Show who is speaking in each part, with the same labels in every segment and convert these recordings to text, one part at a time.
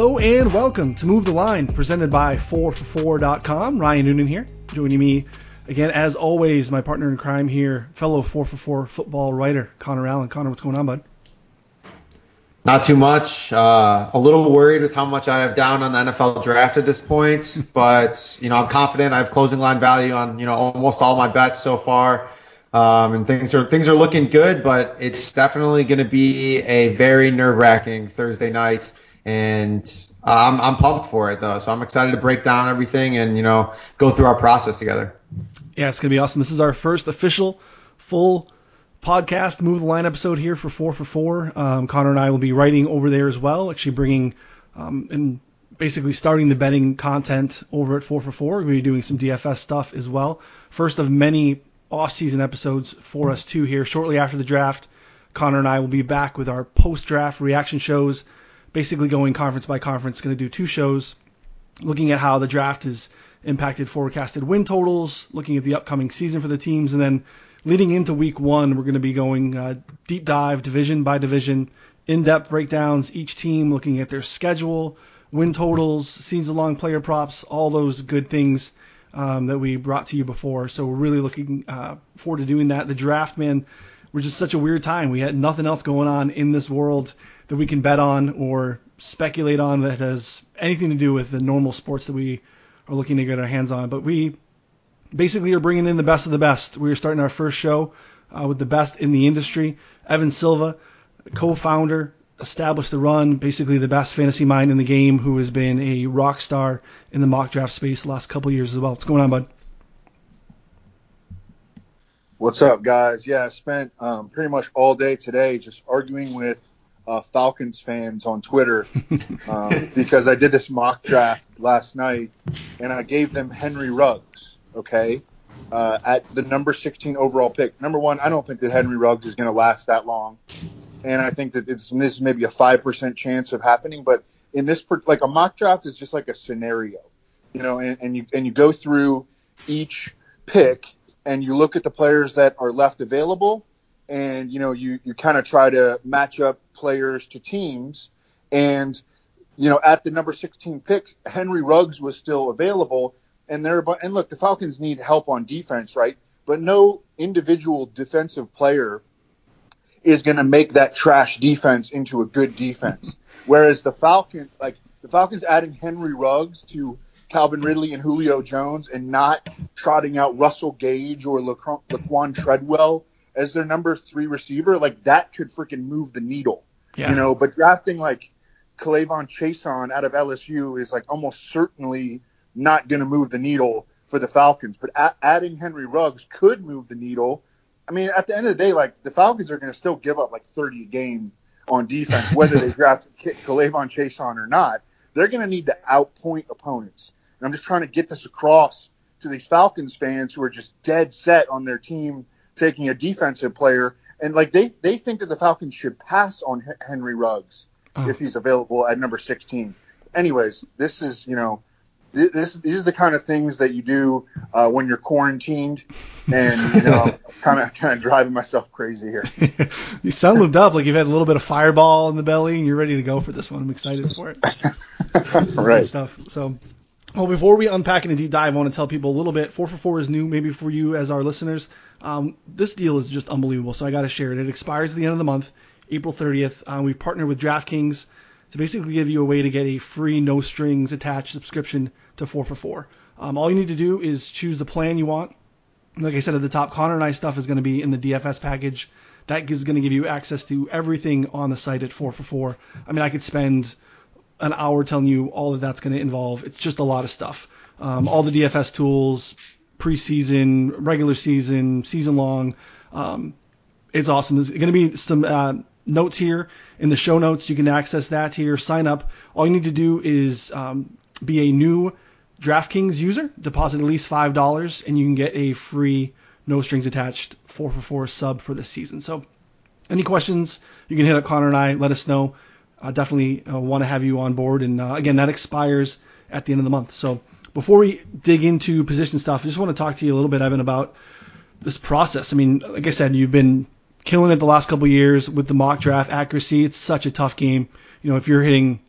Speaker 1: Hello and welcome to Move the Line, presented by 4for4.com. Ryan Noonan here, joining me again, as always, my partner in crime here, fellow 4for4 football writer, Connor Allen. Connor, what's going on, bud?
Speaker 2: Not too much. Uh, a little worried with how much I have down on the NFL draft at this point, but you know I'm confident. I have closing line value on you know almost all my bets so far, um, and things are things are looking good. But it's definitely going to be a very nerve wracking Thursday night, and I'm I'm pumped for it though. So I'm excited to break down everything and you know go through our process together.
Speaker 1: Yeah, it's gonna be awesome. This is our first official full podcast move the line episode here for four for four. Um, Connor and I will be writing over there as well, actually bringing um, and basically starting the betting content over at four for four. To be doing some DFS stuff as well. First of many off-season episodes for us too here. Shortly after the draft, Connor and I will be back with our post-draft reaction shows, basically going conference by conference. Going to do two shows, looking at how the draft has impacted forecasted win totals, looking at the upcoming season for the teams, and then leading into week one, we're going to be going uh, deep dive, division by division, in depth breakdowns, each team looking at their schedule, win totals, season long player props, all those good things um, that we brought to you before. So we're really looking uh, forward to doing that. The draft, man, was just such a weird time. We had nothing else going on in this world that we can bet on or speculate on that has anything to do with the normal sports that we are looking to get our hands on. But we basically are bringing in the best of the best. We are starting our first show uh, with the best in the industry. Evan Silva, co-founder, established the run, basically the best fantasy mind in the game, who has been a rock star in the mock draft space the last couple years as well. What's going on, bud?
Speaker 3: What's up, guys? Yeah, I spent um, pretty much all day today just arguing with uh, Falcons fans on Twitter um, because I did this mock draft last night and I gave them Henry Ruggs okay, uh, at the number 16 overall pick. Number one, I don't think that Henry Ruggs is going to last that long, and I think that it's this is maybe a five percent chance of happening. But in this, like a mock draft is just like a scenario, you know, and, and you and you go through each pick and you look at the players that are left available, and you know you you kind of try to match up players to teams, and you know at the number 16 pick, Henry Ruggs was still available and they're and look, the Falcons need help on defense, right? But no individual defensive player is going to make that trash defense into a good defense. Whereas the Falcons, like the Falcons, adding Henry Ruggs to Calvin Ridley and Julio Jones, and not trotting out Russell Gage or Laquan Treadwell as their number three receiver, like that could freaking move the needle. Yeah. You know, but drafting like K'Lavon Chaisson out of LSU is like almost certainly not going to move the needle for the Falcons. But a- adding Henry Ruggs could move the needle. I mean, at the end of the day, like the Falcons are going to still give up like 30 a game on defense, whether they draft K'Lavon Chaisson or not. They're going to need to outpoint opponents. And I'm just trying to get this across to these Falcons fans who are just dead set on their team taking a defensive player. And like they, they think that the Falcons should pass on Henry Ruggs oh. if he's available at number 16. Anyways, this is, you know, this these are the kind of things that you do uh, when you're quarantined, and you know, kind of kind of driving myself crazy here.
Speaker 1: you sound lubed up, like you've had a little bit of Fireball in the belly, and you're ready to go for this one. I'm excited for it.
Speaker 3: right.
Speaker 1: Stuff. So, well, before we unpack in a deep dive, I want to tell people a little bit. Four for four is new, maybe for you as our listeners. Um, this deal is just unbelievable, so I got to share it. It expires at the end of the month, April 30th. Uh, we partnered with DraftKings to basically give you a way to get a free no strings attached subscription to 4 for 4. Um, all you need to do is choose the plan you want. Like I said at the top, Connor and I stuff is going to be in the DFS package. That is going to give you access to everything on the site at 4 for 4. I mean, I could spend an hour telling you all that that's going to involve. It's just a lot of stuff. Um, all the DFS tools, preseason, regular season, season long. Um, it's awesome. There's going to be some uh, notes here in the show notes. You can access that here. Sign up. All you need to do is um, be a new DraftKings user, deposit at least five dollars, and you can get a free no strings attached four for four sub for this season. So, any questions? You can hit up Connor and I. Let us know. I definitely uh, want to have you on board. And uh, again, that expires at the end of the month. So before we dig into position stuff, I just want to talk to you a little bit, Evan, about this process. I mean, like I said, you've been killing it the last couple years with the mock draft accuracy. It's such a tough game. You know, if you're hitting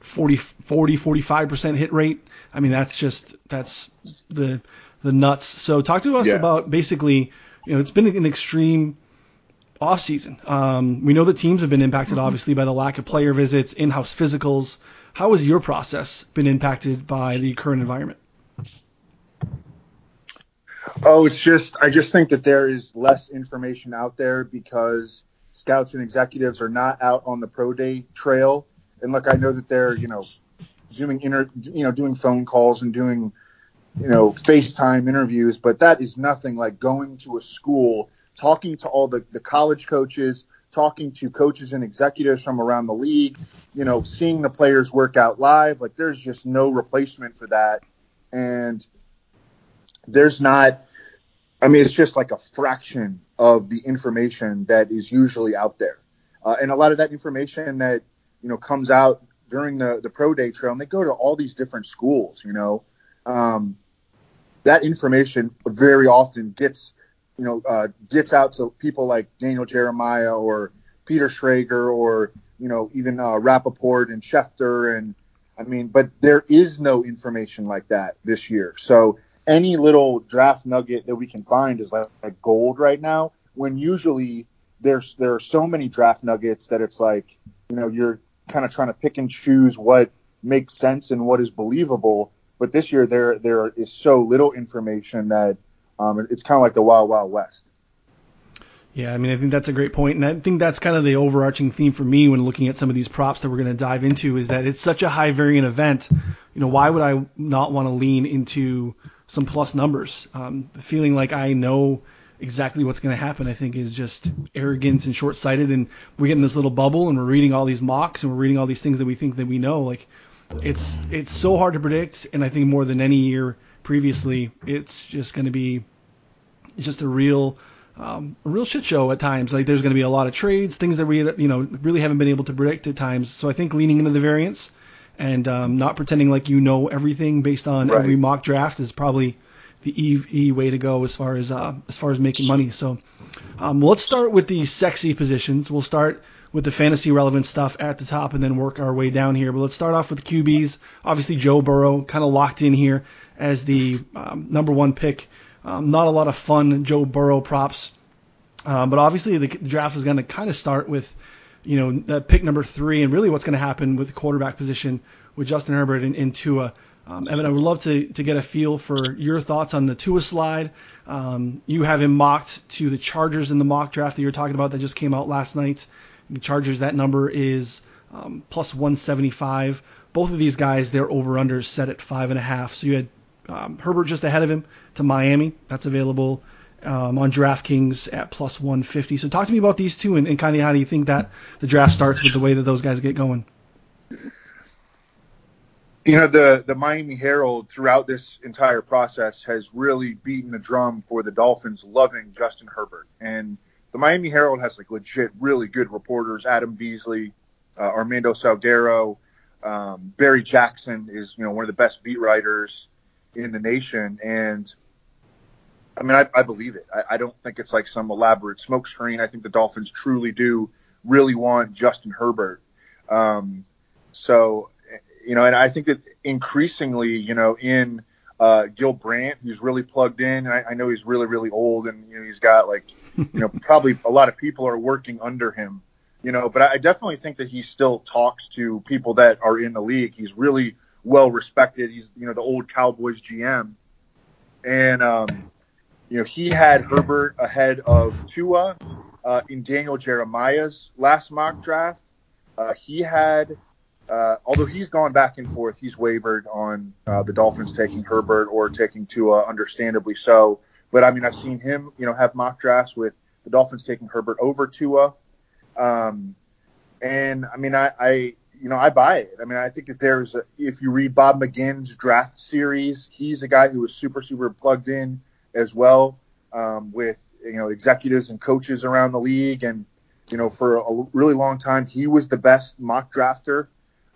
Speaker 1: 40, 40 45% hit rate. I mean, that's just, that's the, the nuts. So talk to us
Speaker 3: Yeah.
Speaker 1: about basically, you know, it's been an extreme off season. Um, we know that teams have been impacted obviously by the lack of player visits, in-house physicals. How has your process been impacted by the current environment?
Speaker 3: Oh, it's just I just think that there is less information out there because scouts and executives are not out on the pro day trail. And look, I know that they're you know doing inter you know doing phone calls and doing you know FaceTime interviews, but that is nothing like going to a school, talking to all the the college coaches, talking to coaches and executives from around the league, you know, seeing the players work out live. Like there's just no replacement for that. And there's not I mean, it's just like a fraction of the information that is usually out there. Uh, and a lot of that information that, you know, comes out during the, the pro day trail, and they go to all these different schools, you know, um, that information very often gets, you know, uh, gets out to people like Daniel Jeremiah or Peter Schrager or, you know, even uh, Rappaport and Schefter. And I mean, but there is no information like that this year. So any little draft nugget that we can find is like, like gold right now. When usually there's there are so many draft nuggets that it's like you know you're kind of trying to pick and choose what makes sense and what is believable. But this year there there is so little information that um, it's kind of like the wild wild west.
Speaker 1: Yeah, I mean, I think that's a great point, and I think that's kind of the overarching theme for me when looking at some of these props that we're going to dive into is that it's such a high variant event. You know, why would I not want to lean into some plus numbers? Um, feeling like I know exactly what's going to happen, I think, is just arrogance and short-sighted. And we get in this little bubble, and we're reading all these mocks, and we're reading all these things that we think that we know. Like, it's it's so hard to predict, and I think more than any year previously, it's just going to be it's just a real um, a real shit show at times. Like there's going to be a lot of trades, things that we you know really haven't been able to predict at times. So I think leaning into the variance and um, not pretending like you know everything based on
Speaker 3: Right.
Speaker 1: every mock draft is probably the e, e way to go as far as uh, as far as making money. So um, let's start with the sexy positions. We'll start with the fantasy relevant stuff at the top and then work our way down here. But let's start off with the QBs. Obviously, Joe Burrow kind of locked in here as the um, number one pick. Um, not a lot of fun Joe Burrow props, um, but obviously the draft is going to kind of start with, you know, that pick number three, and really what's going to happen with the quarterback position with Justin Herbert and, and Tua. Um, Evan, I would love to, to get a feel for your thoughts on the Tua slide. Um, you have him mocked to the Chargers in the mock draft that you're talking about that just came out last night. The Chargers, that number is um, plus 175. Both of these guys, their over-unders set at five and a half. So you had um, Herbert just ahead of him to Miami. That's available um, on DraftKings at plus 150. So talk to me about these two and, and kind of how do you think that the draft starts with the way that those guys get going.
Speaker 3: You know, the, the Miami Herald throughout this entire process has really beaten the drum for the Dolphins loving Justin Herbert. And the Miami Herald has like legit really good reporters. Adam Beasley, uh, Armando Salguero, um, Barry Jackson is, you know, one of the best beat writers in the nation. And I mean, I, I believe it. I, I don't think it's like some elaborate smokescreen. I think the Dolphins truly do really want Justin Herbert. Um, so, you know, and I think that increasingly, you know, in uh, Gil Brandt, who's really plugged in. I, I know he's really, really old, and you know, he's got like, you know, probably a lot of people are working under him. You know, but I definitely think that he still talks to people that are in the league. He's really well respected. He's, you know, the old Cowboys GM, and um, you know, he had Herbert ahead of Tua uh, in Daniel Jeremiah's last mock draft. Uh, he had, uh, although he's gone back and forth, he's wavered on uh, the Dolphins taking Herbert or taking Tua, understandably so. But I mean, I've seen him, you know, have mock drafts with the Dolphins taking Herbert over Tua. Um, and I mean, I, I, you know, I buy it. I mean, I think that there's, a, if you read Bob McGinn's draft series, he's a guy who was super, super plugged in as well um, with, you know, executives and coaches around the league. And, you know, for a really long time, he was the best mock drafter.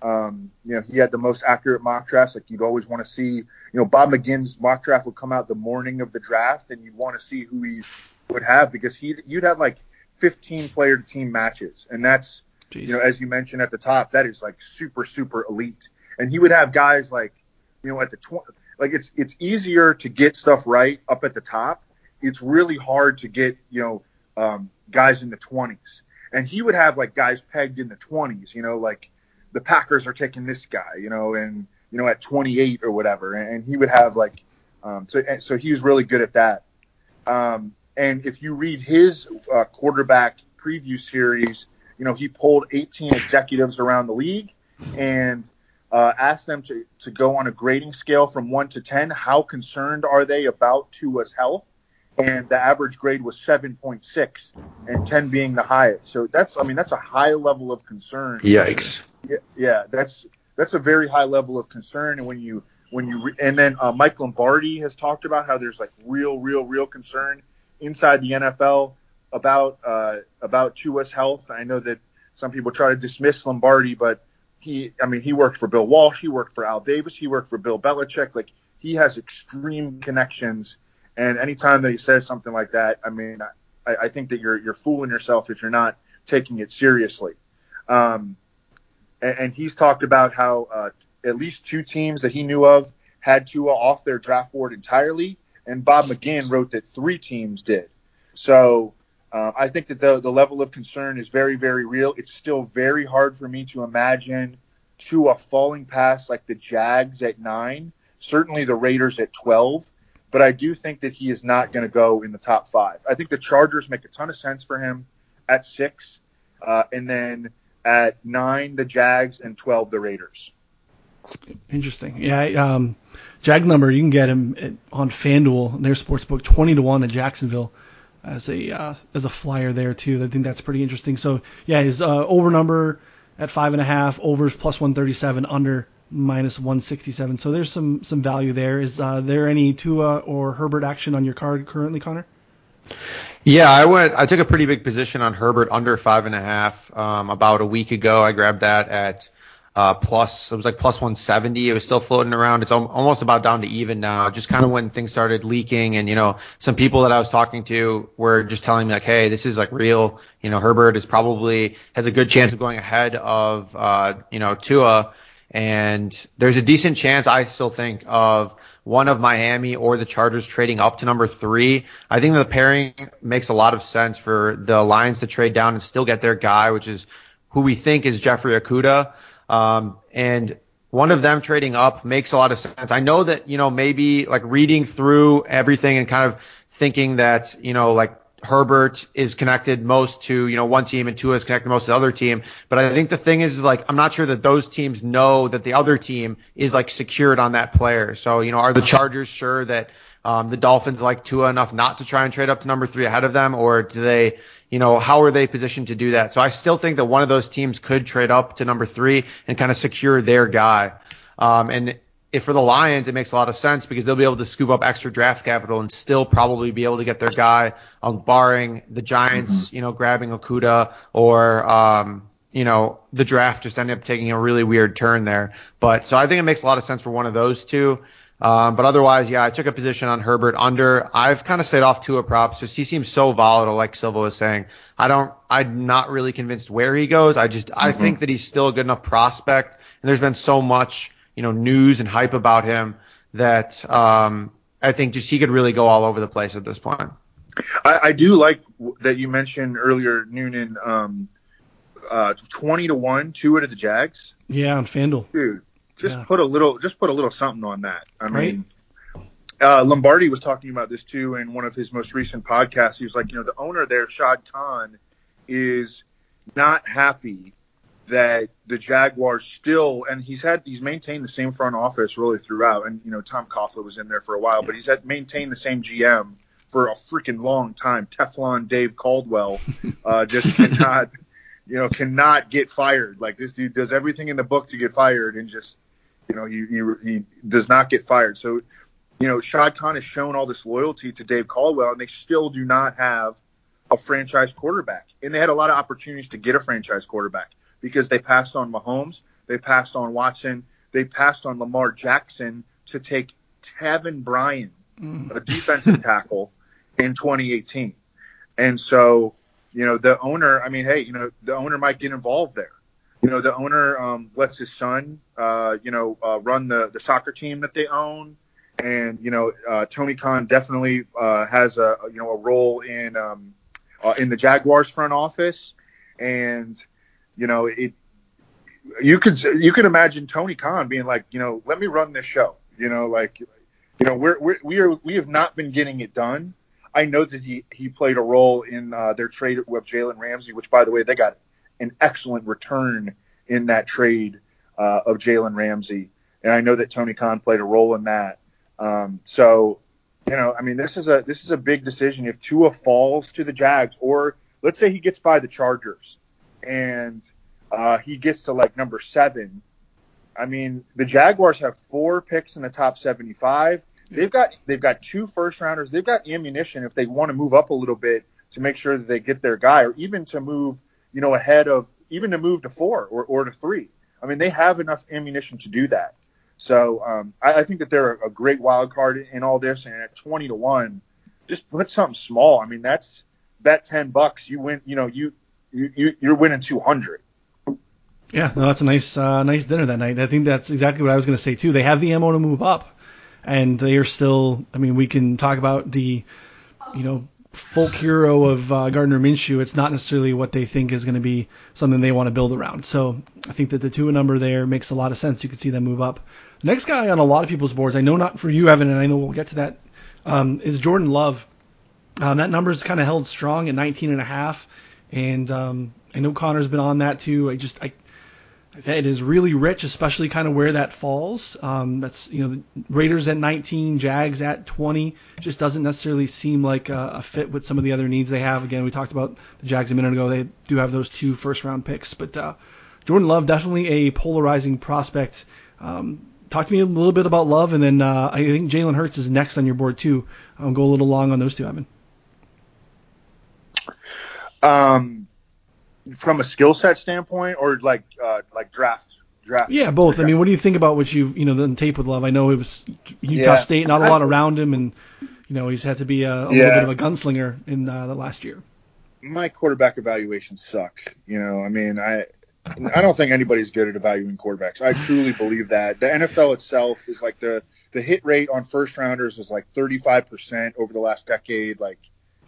Speaker 3: Um, you know, he had the most accurate mock drafts. Like you'd always want to see, you know, Bob McGinn's mock draft would come out the morning of the draft, and you'd want to see who he would have because he you'd have like 15 player team matches, and that's Jeez. you know, as you mentioned at the top, that is like super, super elite. And he would have guys like, you know, at the twenty, like it's it's easier to get stuff right up at the top. It's really hard to get, you know, um, guys in the twenties. And he would have like guys pegged in the twenties, you know, like the Packers are taking this guy, you know, and you know at 28 or whatever, and he would have like, um, so so he was really good at that. Um, and if you read his uh, quarterback preview series, you know he pulled 18 executives around the league and uh, asked them to to go on a grading scale from one to 10. How concerned are they about Tua's health? and the average grade was 7.6 and 10 being the highest. So that's i mean that's a high level of concern.
Speaker 2: Yikes.
Speaker 3: Yeah, yeah that's that's a very high level of concern. And when you when you re- and then uh, mike lombardi has talked about how there's like real real real concern inside the nfl about uh, about Tua's health i know that some people try to dismiss lombardi but he i mean he worked for bill walsh he worked for al davis he worked for bill belichick like he has extreme connections and anytime that he says something like that, I mean, I, I think that you're you're fooling yourself if you're not taking it seriously. Um, and, and, he's talked about how uh, at least two teams that he knew of had Tua off their draft board entirely, and Bob McGinn wrote that three teams did. So uh, I think that the the level of concern is very very real. It's still very hard for me to imagine Tua falling pass like the Jags at nine, certainly the Raiders at twelve but I do think that he is not going to go in the top five. I think the Chargers make a ton of sense for him at six, uh, and then at nine the Jags and twelve the Raiders.
Speaker 1: Interesting. Yeah, um, Jag number you can get him on FanDuel their sportsbook twenty to one in Jacksonville as a uh, as a flyer there too. I think that's pretty interesting. So yeah, his uh, over number at five and a half, overs plus one thirty seven, under minus 167. So there's some some value there. Is uh, there any Tua or Herbert action on your card currently, Connor?
Speaker 2: Yeah, I went. I took a pretty big position on Herbert under five and a half um, about a week ago. I grabbed that at uh, plus. It was like plus 170. It was still floating around. It's almost about down to even now. Just kind of when things started leaking, and you know, some people that I was talking to were just telling me like, hey, this is like real. You know, Herbert is probably has a good chance of going ahead of uh, you know Tua. And there's a decent chance I still think of one of Miami or the Chargers trading up to number three. I think the pairing makes a lot of sense for the Lions to trade down and still get their guy, which is who we think is Jeffrey Okudah. Um, and one of them trading up makes a lot of sense. I know that, you know, maybe like reading through everything and kind of thinking that, you know, like Herbert is connected most to, you know, one team and Tua is connected most to the other team. But I think the thing is, is like, I'm not sure that those teams know that the other team is like secured on that player. So, you know, are the Chargers sure that, um, the Dolphins like Tua enough not to try and trade up to number three ahead of them? Or do they, you know, how are they positioned to do that? So I still think that one of those teams could trade up to number three and kind of secure their guy. Um, and if for the Lions, it makes a lot of sense because they'll be able to scoop up extra draft capital and still probably be able to get their guy, um, barring the Giants, mm-hmm. you know, grabbing Okudah or, um, you know, the draft just ended up taking a really weird turn there. But so I think it makes a lot of sense for one of those two. Um, but otherwise, yeah, I took a position on Herbert under. I've kind of stayed off Tua props just he seems so volatile, like Silva was saying. I don't, I'm not really convinced where he goes. I just, mm-hmm. I think that he's still a good enough prospect. And there's been so much, you know news and hype about him that um, I think just he could really go all over the place at this point.
Speaker 3: I, I do like that you mentioned earlier, Noonan, um, uh, twenty to one, Tua to the Jags.
Speaker 1: Yeah, on Fanduel.
Speaker 3: Dude, just yeah. put a little, just put a little something on that. I right. mean, uh, Lombardi was talking about this too in one of his most recent podcasts. He was like, you know, the owner there, Shad Khan, is not happy that the Jaguars still, and he's had he's maintained the same front office really throughout. And you know, Tom Coughlin was in there for a while, but he's had maintained the same GM for a freaking long time. Teflon Dave Caldwell uh, just cannot, you know, cannot get fired. Like this dude does everything in the book to get fired, and just you know, he he, he does not get fired. So, you know, Shad Khan has shown all this loyalty to Dave Caldwell, and they still do not have a franchise quarterback. And they had a lot of opportunities to get a franchise quarterback because they passed on Mahomes, they passed on Watson, they passed on Lamar Jackson to take Taven Bryan, mm. a defensive tackle, in 2018. And so you know, the owner. I mean, hey, you know, the owner might get involved there. You know, the owner um, lets his son, uh, you know, uh, run the the soccer team that they own, and you know, uh, Tony Khan definitely uh, has a you know a role in um, uh, in the Jaguars front office, and you know, it. You could you could imagine Tony Khan being like, you know, let me run this show. You know, like, you know, we're, we're we are we have not been getting it done. I know that he he played a role in uh, their trade with Jalen Ramsey, which by the way they got an excellent return in that trade uh, of Jalen Ramsey, and I know that Tony Khan played a role in that. Um, so, you know, I mean, this is a this is a big decision. If Tua falls to the Jags, or let's say he gets by the Chargers, and uh, he gets to like number seven. I mean, the Jaguars have four picks in the top 75. They've got they've got two first rounders. They've got ammunition if they want to move up a little bit to make sure that they get their guy, or even to move, you know, ahead of even to move to four or, or to three. I mean, they have enough ammunition to do that. So um, I, I think that they're a great wild card in all this. And at 20 to one, just put something small. I mean, that's bet 10 bucks. You win. You know, you you you're winning 200.
Speaker 1: Yeah, no, that's a nice, uh, nice dinner that night. I think that's exactly what I was going to say too. They have the ammo to move up, and they are still. I mean, we can talk about the, you know, folk hero of uh, Gardner Minshew. It's not necessarily what they think is going to be something they want to build around. So I think that the Tua number there makes a lot of sense. You could see them move up. Next guy on a lot of people's boards, I know not for you, Evan, and I know we'll get to that, um, is Jordan Love. Um, that number is kind of held strong at 19 and a half, and um, I know Connor's been on that too. I just I it is really rich, especially kind of where that falls. Um, that's you know the Raiders at 19, Jags at 20, just doesn't necessarily seem like a, a, fit with some of the other needs they have. Again, we talked about the Jags a minute ago; they do have those two first round picks, but uh, Jordan Love definitely a polarizing prospect. Um, talk to me a little bit about Love, and then uh, I think Jalen Hurts is next on your board too. I'll go a little long on those two, Evan.
Speaker 3: Um, from a skill set standpoint, or like uh, like draft draft?
Speaker 1: Yeah, both. Draft. I mean, what do you think about what you you know the tape with Love? I know it was Utah yeah. State, not a lot around him, and you know he's had to be a, a yeah. little bit of a gunslinger in uh, the last year.
Speaker 3: My quarterback evaluations suck. You know, I mean, I I don't think anybody's good at evaluating quarterbacks. I truly believe that the NFL itself is like the the hit rate on first rounders is like 35 percent over the last decade. Like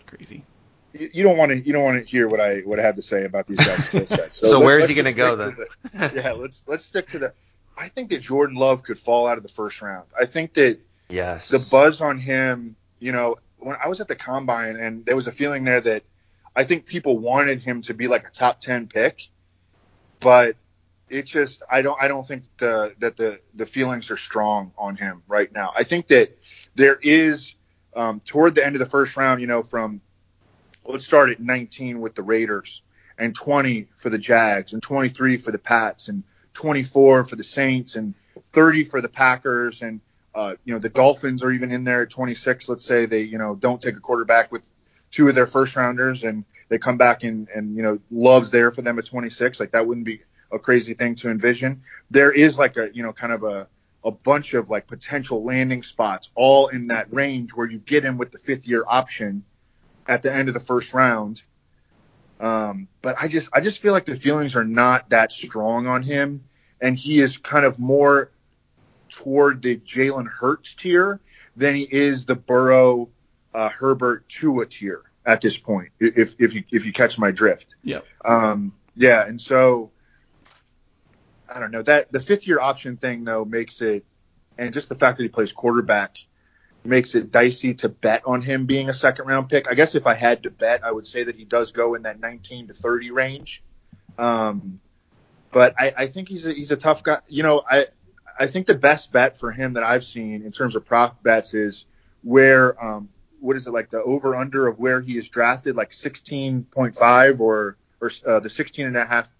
Speaker 1: crazy
Speaker 3: you don't want to you don't want to hear what I what I have to say about these guys' skill sets.
Speaker 2: So, so let, where's he going to go then?
Speaker 3: The, yeah, let's let's stick to the. I think that Jordan Love could fall out of the first round. I think that
Speaker 2: yes,
Speaker 3: the buzz on him. You know, when I was at the combine, and there was a feeling there that I think people wanted him to be like a top ten pick, but it just I don't I don't think the that the the feelings are strong on him right now. I think that there is um, toward the end of the first round, you know, from let's start at 19 with the Raiders and 20 for the Jags and 23 for the Pats and 24 for the Saints and 30 for the Packers and uh, you know the Dolphins are even in there at 26. Let's say they you know don't take a quarterback with two of their first rounders and they come back and and you know Love's there for them at 26. Like that wouldn't be a crazy thing to envision. There is like a you know kind of a a bunch of like potential landing spots all in that range where you get him with the fifth year option at the end of the first round. Um, but I just I just feel like the feelings are not that strong on him, and he is kind of more toward the Jalen Hurts tier than he is the Burrow uh, Herbert Tua tier at this point. If if you if you catch my drift.
Speaker 1: Yeah.
Speaker 3: Um, yeah, and so I don't know that the fifth year option thing though makes it, and just the fact that he plays quarterback makes it dicey to bet on him being a second round pick. I guess if I had to bet, I would say that he does go in that 19 to 30 range. Um, but I, I think he's a, he's a tough guy. You know, I I think the best bet for him that I've seen in terms of prop bets is where um, what is it like the over under of where he is drafted like 16.5 or or uh, the 16 and a half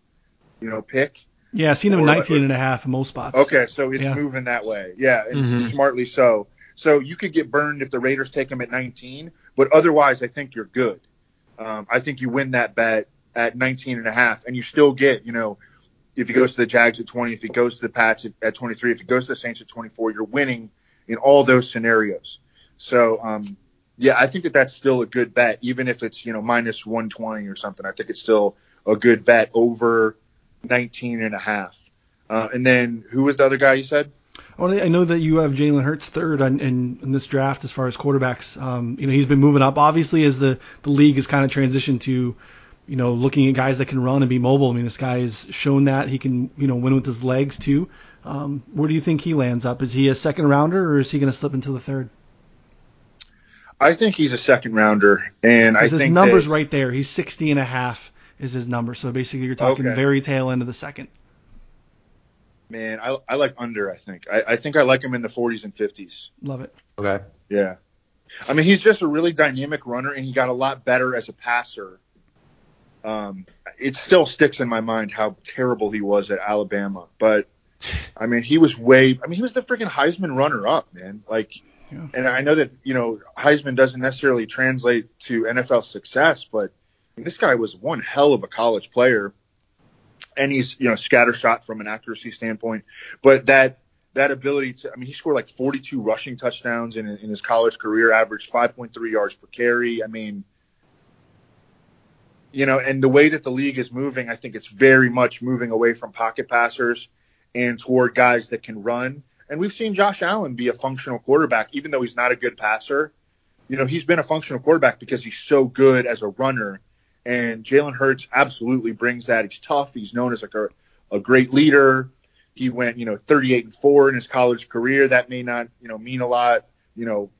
Speaker 3: you know pick.
Speaker 1: Yeah, I've seen him or, 19 or, and a half in most spots.
Speaker 3: Okay, so it's yeah. moving that way. Yeah, and mm-hmm. smartly so. So you could get burned if the Raiders take him at 19, but otherwise, I think you're good. Um, I think you win that bet at 19 and a half, and you still get, you know, if he goes to the Jags at 20, if he goes to the Pats at, at 23, if he goes to the Saints at 24, you're winning in all those scenarios. So, um, yeah, I think that that's still a good bet, even if it's you know minus 120 or something. I think it's still a good bet over 19 and a half. Uh, and then who was the other guy you said?
Speaker 1: Well, I know that you have Jalen Hurts third in, in, in, this draft as far as quarterbacks. Um, you know, he's been moving up. Obviously, as the, the league has kind of transitioned to, you know, looking at guys that can run and be mobile. I mean, this guy has shown that he can, you know, win with his legs too. Um, where do you think he lands up? Is he a second rounder or is he going to slip into the third?
Speaker 3: I think he's a second rounder, and I think
Speaker 1: his numbers
Speaker 3: that,
Speaker 1: right there. He's 60 and a half is his number. So basically, you're talking okay. very tail end of the second.
Speaker 3: Man, I, I like under. I think I, I think I like him in the 40s and 50s.
Speaker 1: Love it.
Speaker 2: Okay.
Speaker 3: Yeah. I mean, he's just a really dynamic runner, and he got a lot better as a passer. Um, it still sticks in my mind how terrible he was at Alabama, but I mean, he was way. I mean, he was the freaking Heisman runner-up, man. Like, yeah. and I know that you know Heisman doesn't necessarily translate to NFL success, but this guy was one hell of a college player and he's you know scattershot from an accuracy standpoint. But that that ability to, I mean, he scored like 42 rushing touchdowns in, in his college career, averaged 5.3 yards per carry. I mean, you know, and the way that the league is moving, I think it's very much moving away from pocket passers and toward guys that can run. And we've seen Josh Allen be a functional quarterback, even though he's not a good passer. You know, he's been a functional quarterback because he's so good as a runner and Jalen Hurts absolutely brings that. He's tough. He's known as like a, a great leader. He went, you know, 38 and four in his college career. That may not, you know, mean a lot, you know,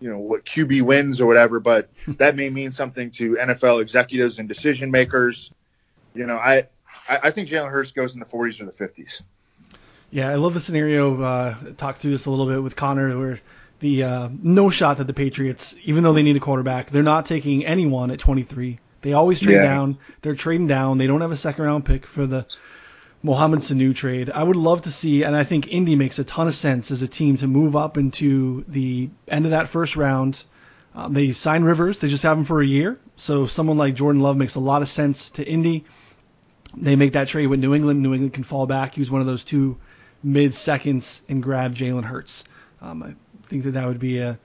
Speaker 3: you know what QB wins or whatever, but that may mean something to NFL executives and decision makers. You know, I I think Jalen Hurts goes in the 40s or the 50s.
Speaker 1: Yeah, I love the scenario. Uh, talk through this a little bit with Connor, where the uh, no shot that the Patriots, even though they need a quarterback, they're not taking anyone at 23. They always trade yeah. down. They're trading down. They don't have a second round pick for the Mohamed Sanu trade. I would love to see, and I think Indy makes a ton of sense as a team to move up into the end of that first round. Um, they sign Rivers. They just have him for a year. So someone like Jordan Love makes a lot of sense to Indy. They make that trade with New England. New England can fall back, use one of those two mid seconds, and grab Jalen Hurts. Um, I think that that would be a,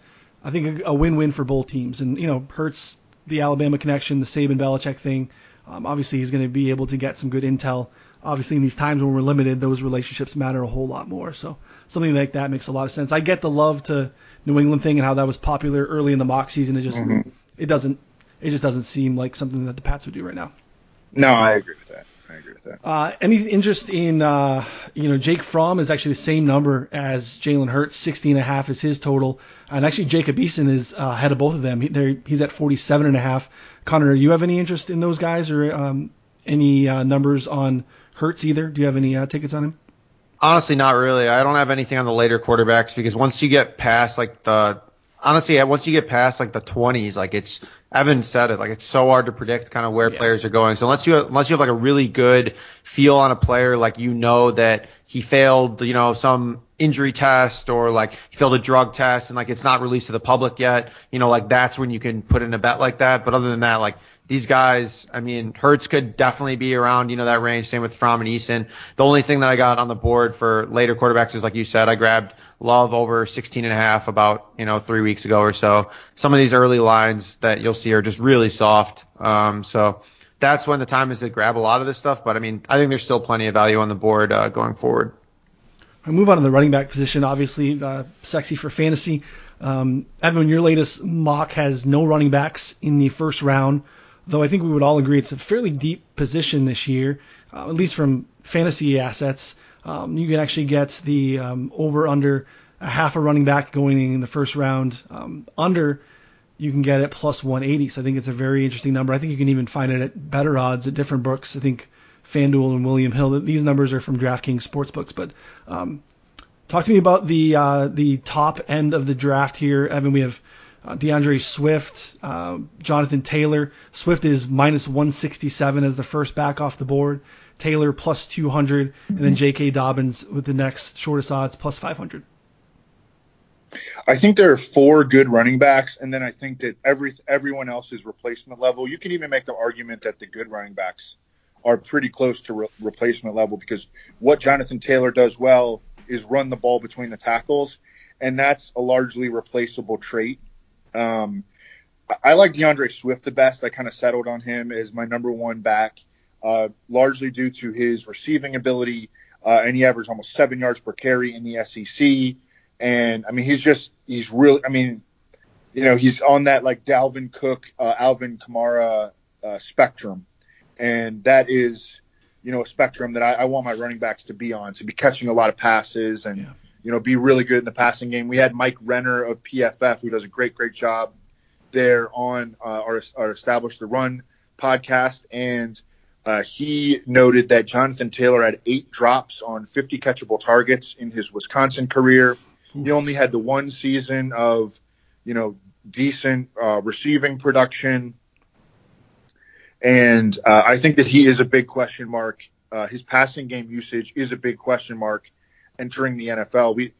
Speaker 1: I think a, a win-win for both teams. And you know, Hurts the Alabama connection, the Saban Belichick thing. Um, obviously, he's going to be able to get some good intel. Obviously, in these times when we're limited, those relationships matter a whole lot more. So something like that makes a lot of sense. I get the Love to New England thing and how that was popular early in the mock season. It just mm-hmm. it doesn't it just doesn't seem like something that the Pats would do right now.
Speaker 3: No, I agree with that. I agree with that.
Speaker 1: Uh, any interest in uh, you know Jake Fromm is actually the same number as Jalen Hurts, 60 and a half is his total, and actually Jacob Eason is uh, ahead of both of them. He, he's at 47 and a half. Connor, do you have any interest in those guys or um, any uh, numbers on Hurts either? Do you have any uh, tickets on him?
Speaker 2: Honestly, not really. I don't have anything on the later quarterbacks because once you get past like the honestly, once you get past like the 20s, like it's Evan said it, like it's so hard to predict kind of where yeah. players are going. So unless you unless you have like a really good feel on a player, like you know that he failed, you know, some injury test or like he failed a drug test and like it's not released to the public yet, you know, like that's when you can put in a bet like that. But other than that, like these guys, I mean, Hurts could definitely be around, you know, that range. Same with Fromm and Eason. The only thing that I got on the board for later quarterbacks is like you said, I grabbed Love over 16 and a half about, you know, three weeks ago or so. Some of these early lines that you'll see are just really soft. Um, so that's when the time is to grab a lot of this stuff. But I mean, I think there's still plenty of value on the board uh, going forward.
Speaker 1: I move on to the running back position. Obviously, uh, sexy for fantasy. Um, Evan, your latest mock has no running backs in the first round, though I think we would all agree it's a fairly deep position this year, uh, at least from fantasy assets. Um, you can actually get the um, over under a half a running back going in the first round. Um, under, you can get it plus 180. So I think it's a very interesting number. I think you can even find it at better odds at different books. I think FanDuel and William Hill. These numbers are from DraftKings Sportsbooks. But um, talk to me about the uh, the top end of the draft here, Evan. We have uh, D'Andre Swift, uh, Jonathan Taylor. Swift is minus 167 as the first back off the board. Taylor plus 200, and then J.K. Dobbins with the next shortest odds plus 500.
Speaker 3: I think there are four good running backs, and then I think that every everyone else is replacement level. You can even make the argument that the good running backs are pretty close to re- replacement level because what Jonathan Taylor does well is run the ball between the tackles, and that's a largely replaceable trait Um, I like D'Andre Swift the best. I kind of settled on him as my number one back, uh, largely due to his receiving ability, uh, and he averaged almost seven yards per carry in the SEC. And I mean, he's just he's really. I mean, you know, he's on that like Dalvin Cook, uh, Alvin Kamara uh, spectrum, and that is, you know, a spectrum that I, I, want my running backs to be on, to be catching a lot of passes and. Yeah. You know, be really good in the passing game. We had Mike Renner of PFF, who does a great, great job there on uh, our, our Establish the Run podcast, and uh, he noted that Jonathan Taylor had eight drops on 50 catchable targets in his Wisconsin career. He only had the one season of, you know, decent uh, receiving production, and uh, I think that he is a big question mark. Uh, his passing game usage is a big question mark entering the NFL. We,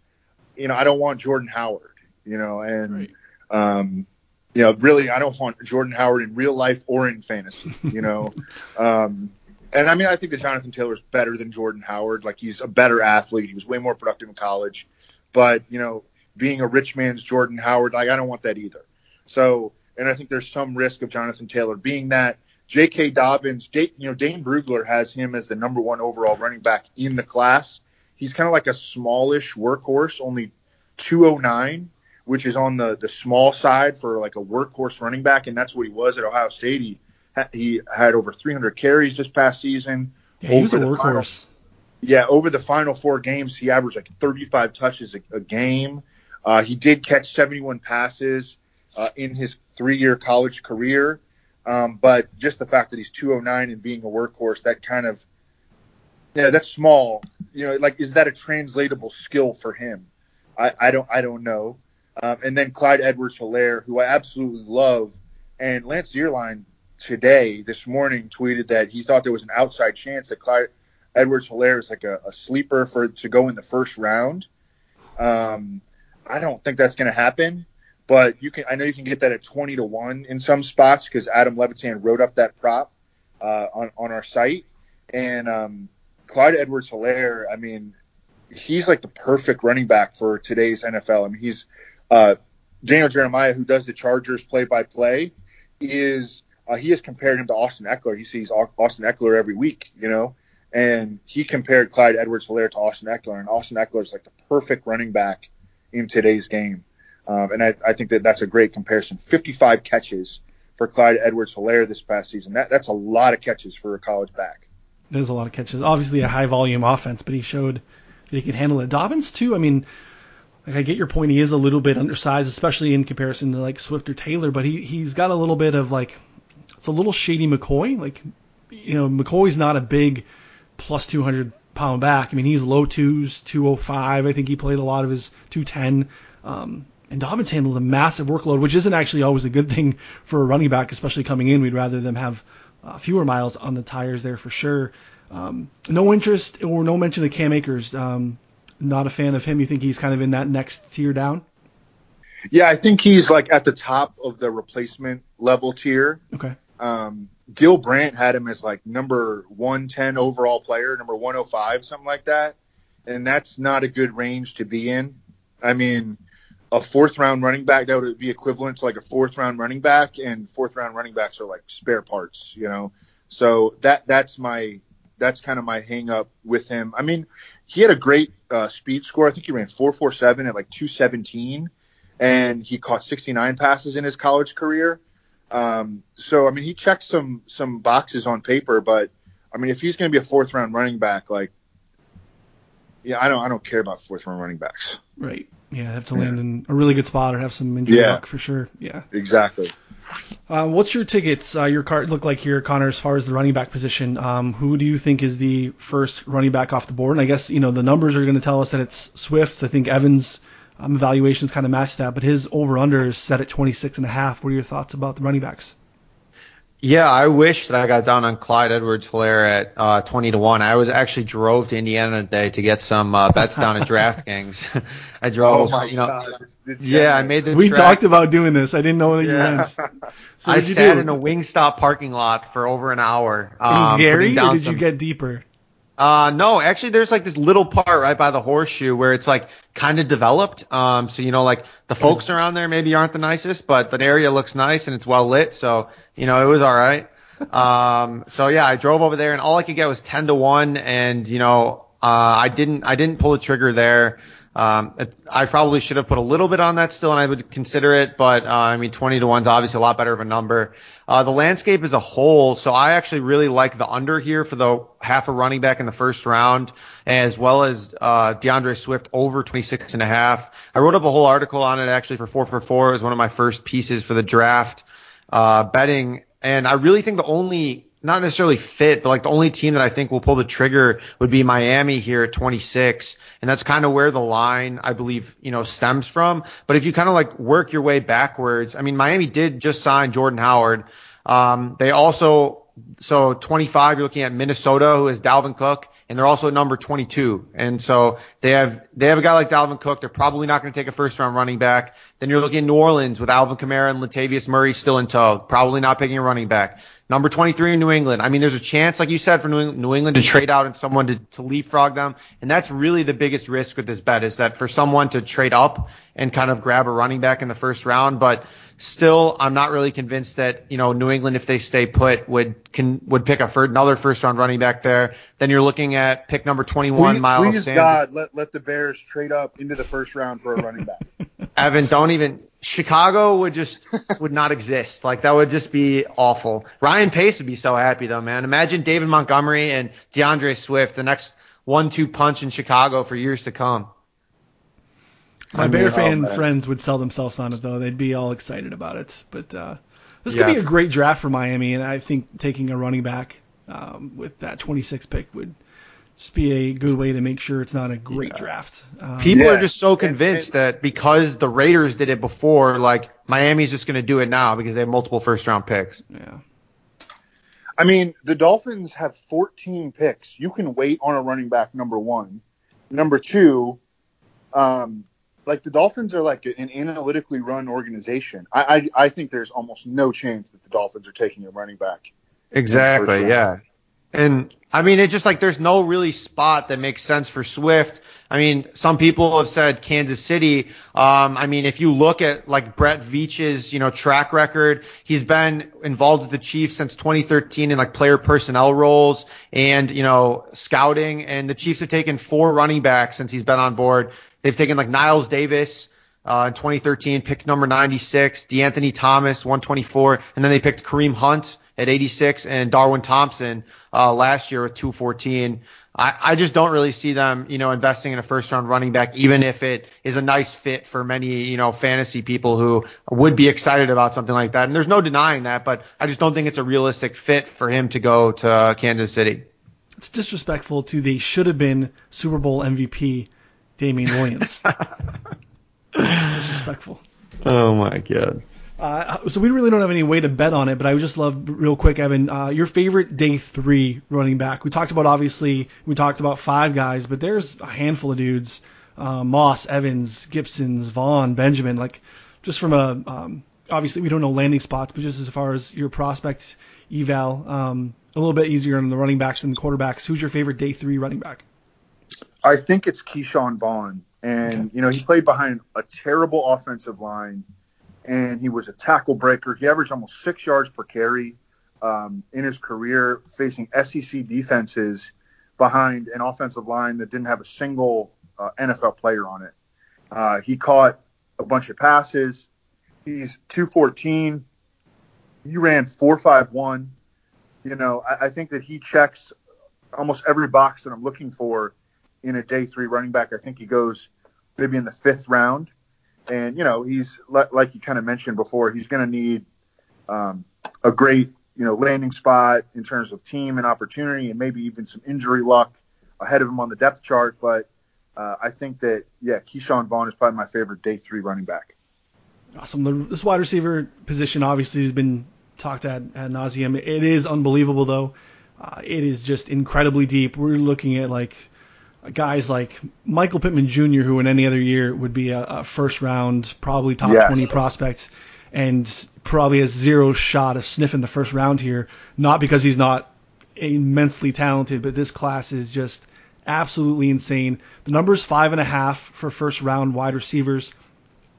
Speaker 3: you know, I don't want Jordan Howard, you know, and right. um, you know, really, I don't want Jordan Howard in real life or in fantasy, you know. um, and I mean, I think that Jonathan Taylor is better than Jordan Howard. Like, he's a better athlete. He was way more productive in college. But, you know, being a rich man's Jordan Howard, like, I don't want that either. So, and I think there's some risk of Jonathan Taylor being that. J.K. Dobbins, you know, Dane Brugler has him as the number one overall running back in the class. He's kind of like a smallish workhorse, only 209 which is on the the small side for like a workhorse running back, and that's what he was at Ohio State. He he had over 300 carries this past season.
Speaker 1: Yeah, he was a workhorse.
Speaker 3: Yeah, over the final four games, he averaged like 35 touches a, a game. Uh, he did catch 71 passes uh, in his three-year college career, um, but just the fact that he's 209 and being a workhorse, that kind of yeah, that's small. You know, like is that a translatable skill for him? I, I don't I don't know. Um, and then Clyde Edwards Helaire, who I absolutely love. And Lance Zierlein today, this morning, tweeted that he thought there was an outside chance that Clyde Edwards Helaire is like a, a sleeper for to go in the first round. Um, I don't think that's going to happen, but you can. I know you can get that at 20 to one in some spots because Adam Levitan wrote up that prop uh, on on our site. And um, Clyde Edwards Helaire, I mean, he's like the perfect running back for today's NFL. I mean, he's uh, Daniel Jeremiah, who does the Chargers play by play, is uh, he has compared him to Austin Ekeler. He sees Austin Ekeler every week, you know, and he compared Clyde Edwards Helaire to Austin Ekeler, and Austin Ekeler is like the perfect running back in today's game. Um, and I, I, think that that's a great comparison. 55 catches for Clyde Edwards Helaire this past season. That, that's a lot of catches for a college back.
Speaker 1: There's a lot of catches. Obviously, a high volume offense, but he showed that he could handle it. Dobbins, too. I mean, like I get your point. He is a little bit undersized, especially in comparison to like Swift or Taylor, but he he's got a little bit of like it's a little shady McCoy. Like you know McCoy's not a big plus 200 pound back. I mean he's low twos, 205. I think he played a lot of his 210. Um, and Dobbins handled a massive workload, which isn't actually always a good thing for a running back, especially coming in. We'd rather them have uh, fewer miles on the tires there for sure. Um, no interest or no mention of Cam Akers. Um, not a fan of him. You think he's kind of in that next tier down?
Speaker 3: Yeah, I think he's like at the top of the replacement level tier.
Speaker 1: Okay.
Speaker 3: Um, Gil Brandt had him as like number 110 overall player, number 105, something like that. And that's not a good range to be in. I mean, a fourth round running back that would be equivalent to like a fourth round running back, and fourth round running backs are like spare parts, you know. So that that's my that's kind of my hang up with him. I mean, he had a great uh, speed score. I think he ran 4.47 at like 217, and he caught 69 passes in his college career. Um, so I mean, he checked some some boxes on paper, but I mean, if he's going to be a fourth round running back, like, yeah, I don't I don't care about fourth round running backs.
Speaker 1: Right. Yeah, have to land yeah. in a really good spot or have some injury yeah. luck for sure. Yeah.
Speaker 3: Exactly.
Speaker 1: Uh, what's your tickets? Uh, your card look like here, Connor, as far as the running back position. Um, who do you think is the first running back off the board? And I guess you know the numbers are going to tell us that it's Swift. I think Evans' um, evaluations kind of match that, but his over under is set at 26 and a half. What are your thoughts about the running backs?
Speaker 2: Yeah, I wish that I got down on Clyde Edwards Helaire at uh, 20 to 1. I was actually drove to Indiana today to get some uh, bets down at DraftKings. I drove, oh you know. God. Yeah, I made the
Speaker 1: We
Speaker 2: track.
Speaker 1: talked about doing this. I didn't know that yeah. you went.
Speaker 2: So I sat do? in a Wingstop parking lot for over an hour.
Speaker 1: Um, in Gary, or did some, you get deeper?
Speaker 2: Uh, no, actually, there's like this little part right by the horseshoe where it's like kind of developed. Um, so you know, like the folks around there maybe aren't the nicest, but the area looks nice and it's well lit. So you know, it was all right. Um, so yeah, I drove over there and all I could get was ten to one, and you know, uh, I didn't I didn't pull the trigger there. Um, I probably should have put a little bit on that still, and I would consider it. But uh, I mean, 20 to one is obviously a lot better of a number. Uh, the landscape as a whole, so I actually really like the under here for the half a running back in the first round, as well as uh, D'Andre Swift over 26 and a half. I wrote up a whole article on it actually for four for four. It was one of my first pieces for the draft uh, betting, and I really think the only not necessarily fit, but like the only team that I think will pull the trigger would be Miami here at 26. And that's kind of where the line, I believe, you know, stems from. But if you kind of like work your way backwards, I mean, Miami did just sign Jordan Howard. Um, they also, so 25, you're looking at Minnesota, who is Dalvin Cook, and they're also number 22. And so they have, they have a guy like Dalvin Cook. They're probably not going to take a first round running back. Then you're looking at New Orleans with Alvin Kamara and Latavius Murray still in tow. Probably not picking a running back. Number 23 in New England. I mean, there's a chance, like you said, for New England to trade out and someone to, to leapfrog them. And that's really the biggest risk with this bet is that for someone to trade up and kind of grab a running back in the first round. But still, I'm not really convinced that, you know, New England, if they stay put, would can would pick a first, another first round running back there. Then you're looking at pick number 21,
Speaker 3: please,
Speaker 2: Miles
Speaker 3: please
Speaker 2: Sanders.
Speaker 3: God, let, let the Bears trade up into the first round for a running back.
Speaker 2: Evan, don't even Chicago would just would not exist. Like that would just be awful. Ryan Pace would be so happy though, man. Imagine David Montgomery and D'Andre Swift, the next one-two punch in Chicago for years to come.
Speaker 1: My I mean, Bear fan oh, friends would sell themselves on it though. They'd be all excited about it. But uh, this could yeah. be a great draft for Miami, and I think taking a running back um, with that 26 pick would just be a good way to make sure it's not a great yeah. draft.
Speaker 2: Um, People yeah. are just so convinced and, and, that because the Raiders did it before, like Miami's just going to do it now because they have multiple first round picks.
Speaker 1: Yeah.
Speaker 3: I mean, the Dolphins have 14 picks. You can wait on a running back number one. Number two, um, like the Dolphins are like an analytically run organization. I, I I think there's almost no chance that the Dolphins are taking a running back.
Speaker 2: Exactly. Yeah. And I mean, it's just like there's no really spot that makes sense for Swift. I mean, some people have said Kansas City. Um, I mean, if you look at like Brett Veach's, you know, track record, he's been involved with the Chiefs since 2013 in like player personnel roles and, you know, scouting. And the Chiefs have taken four running backs since he's been on board. They've taken like Niles Davis, uh, in 2013, picked number 96, De'Anthony Thomas, 124, and then they picked Kareem Hunt at 86 and Darwin Thompson uh, last year with 214. I, I just don't really see them, you know, investing in a first round running back, even if it is a nice fit for many, you know, fantasy people who would be excited about something like that. And there's no denying that, but I just don't think it's a realistic fit for him to go to Kansas City.
Speaker 1: It's disrespectful to the should have been Super Bowl MVP, Damien Williams. disrespectful.
Speaker 2: Oh my god.
Speaker 1: Uh, so we really don't have any way to bet on it, but I would just love real quick, Evan, uh, your favorite day three running back. We talked about obviously we talked about five guys, but there's a handful of dudes: uh, Moss, Evans, Gibsons, Vaughn, Benjamin. Like just from a um, obviously we don't know landing spots, but just as far as your prospects eval, um, a little bit easier on the running backs than the quarterbacks. Who's your favorite day three running back?
Speaker 3: I think it's Ke'Shawn Vaughn, and okay. you know he played behind a terrible offensive line and he was a tackle breaker. He averaged almost six yards per carry um, in his career, facing SEC defenses behind an offensive line that didn't have a single uh, NFL player on it. Uh, he caught a bunch of passes. He's 214. He ran 451. You know, I, I think that he checks almost every box that I'm looking for in a day three running back. I think he goes maybe in the fifth round and you know he's like you kind of mentioned before, he's going to need um, a great you know landing spot in terms of team and opportunity, and maybe even some injury luck ahead of him on the depth chart. But uh, I think that yeah, Ke'Shawn Vaughn is probably my favorite day three running back.
Speaker 1: Awesome. This wide receiver position obviously has been talked at ad nauseum. It is unbelievable though. Uh, it is just incredibly deep. We're looking at like guys like Michael Pittman Jr., who in any other year would be a, a first round, probably top yes. 20 prospect, and probably has zero shot of sniffing the first round here, not because he's not immensely talented, but this class is just absolutely insane. The number is five and a half for first round wide receivers.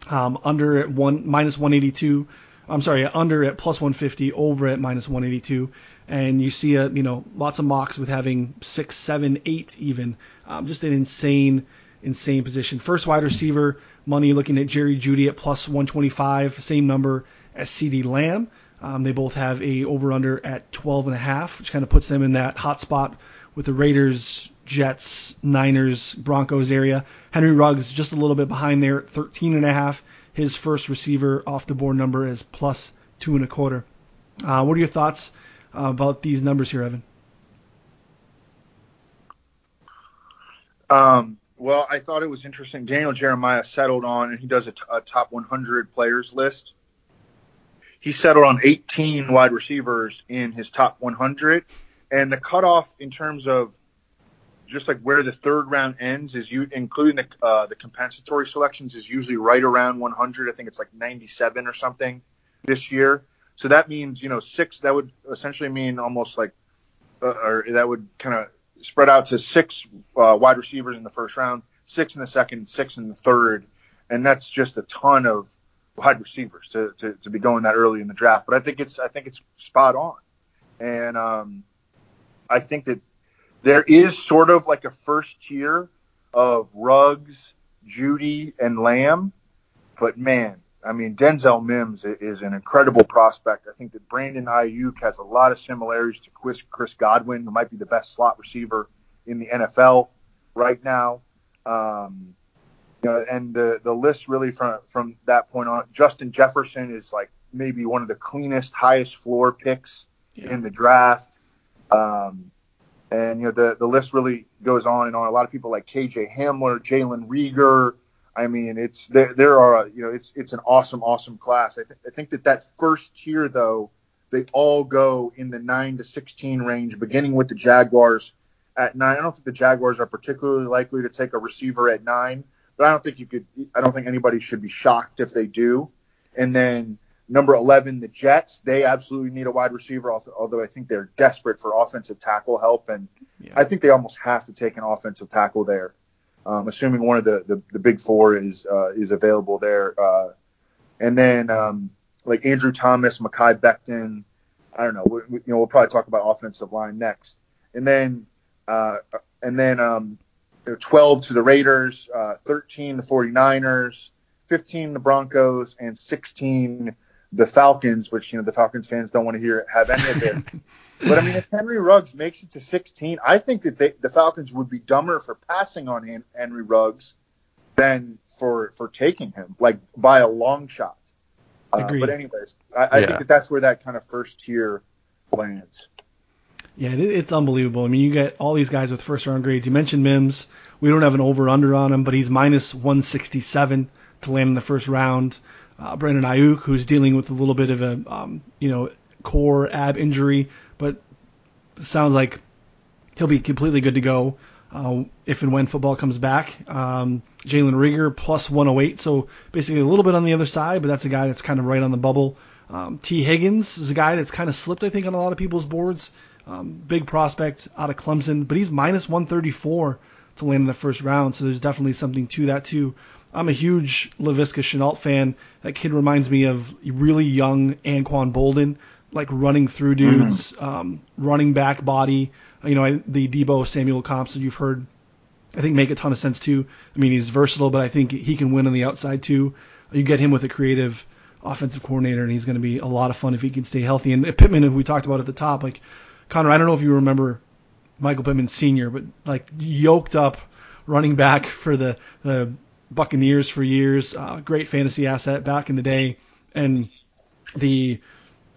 Speaker 1: Um, under at one minus 182. I'm sorry, under at plus 150, over at minus 182. And you see a you know lots of mocks with having six, seven, eight even. Um, just an insane, insane position. First wide receiver money looking at Jerry Jeudy at plus 125, same number as CeeDee Lamb. Um, they both have a over under at 12 and a half, which kind of puts them in that hot spot with the Raiders, Jets, Niners, Broncos area. Henry Ruggs just a little bit behind there at 13 and a half. His first receiver off the board number is plus two and a quarter. Uh, what are your thoughts uh, about these numbers here, Evan?
Speaker 3: Um, well, I thought it was interesting. Daniel Jeremiah settled on, and he does a, t- a top 100 players list. He settled on 18 wide receivers in his top 100, and the cutoff in terms of just like where the third round ends is you including the uh, the compensatory selections is usually right around 100. I think it's like 97 or something this year. So that means you know six. That would essentially mean almost like, uh, or that would kind of spread out to six uh, wide receivers in the first round, six in the second, six in the third, and that's just a ton of wide receivers to, to, to be going that early in the draft. But I think it's I think it's spot on, and um, I think that there is sort of like a first tier of Ruggs, Jeudy, and Lamb, but man, I mean Denzel Mims is an incredible prospect. I think that Brandon Aiyuk has a lot of similarities to Chris, Chris Godwin, who might be the best slot receiver in the NFL right now. Um, you know, and the the list really from from that point on, Justin Jefferson is like maybe one of the cleanest, highest floor picks yeah. in the draft. Um, and you know the the list really goes on and on. A lot of people like KJ Hamler, Jalen Reagor. I mean, it's there. There are you know it's it's an awesome awesome class. I, th- I think that that first tier though, they all go in the nine to sixteen range, beginning with the Jaguars at nine. I don't think the Jaguars are particularly likely to take a receiver at nine, but I don't think you could. I don't think anybody should be shocked if they do. And then Number 11, the Jets. They absolutely need a wide receiver, although I think they're desperate for offensive tackle help. And yeah. I think they almost have to take an offensive tackle there, um, assuming one of the, the, the, big four is uh, is available there. Uh, and then um, like Andrew Thomas, Mekhi Becton. I don't know. We, we, you know, we'll probably talk about offensive line next. And then uh, and then um, 12 to the Raiders, uh, 13 the 49ers, 15 the Broncos, and 16 the Falcons, which you know the Falcons fans don't want to hear have any of it. but I mean, if Henry Ruggs makes it to 16, I think that they, the Falcons would be dumber for passing on Henry Ruggs than for for taking him, like by a long shot. Uh, but anyways, I, I yeah. think that that's where that kind of first tier lands.
Speaker 1: Yeah, it's unbelievable. I mean, you get all these guys with first round grades. You mentioned Mims. We don't have an over under on him, but he's minus 167 to land in the first round uh, Brandon Aiyuk, who's dealing with a little bit of a um, you know core ab injury, but sounds like he'll be completely good to go uh, if and when football comes back. Um, Jalen Reagor plus 108, so basically a little bit on the other side, but that's a guy that's kind of right on the bubble. Um, Tee Higgins is a guy that's kind of slipped, I think, on a lot of people's boards. Um, big prospect out of Clemson, but he's minus 134 to land in the first round, so there's definitely something to that too. I'm a huge Laviska Shenault fan. That kid reminds me of really young Anquan Boldin, like running through dudes, mm-hmm. um, running back body. You know, the Deebo Samuel comps that you've heard, I think make a ton of sense too. I mean, he's versatile, but I think he can win on the outside too. You get him with a creative offensive coordinator, and he's going to be a lot of fun if he can stay healthy. And Pittman, who we talked about at the top, like Connor, I don't know if you remember Michael Pittman Sr., but like yoked up running back for the the Buccaneers for years. Uh, great fantasy asset back in the day, and the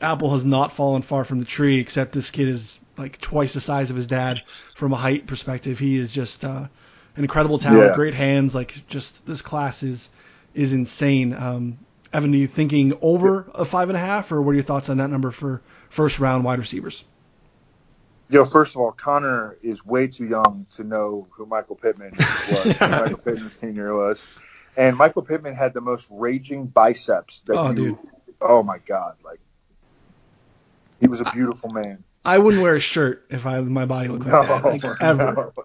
Speaker 1: apple has not fallen far from the tree. Except this kid is like twice the size of his dad from a height perspective. He is just uh, an incredible talent, yeah. great hands. Like just this class is is insane. Um, Evan, are you thinking over a five and a half, or what are your thoughts on that number for first round wide receivers?
Speaker 3: You know, first of all, Connor is way too young to know who Michael Pittman was. Michael Pittman Sr. was, and Michael Pittman had the most raging biceps that
Speaker 1: oh,
Speaker 3: you.
Speaker 1: Dude.
Speaker 3: Oh my God! Like he was a beautiful man.
Speaker 1: I wouldn't wear a shirt if I my body looked like that. Like, ever.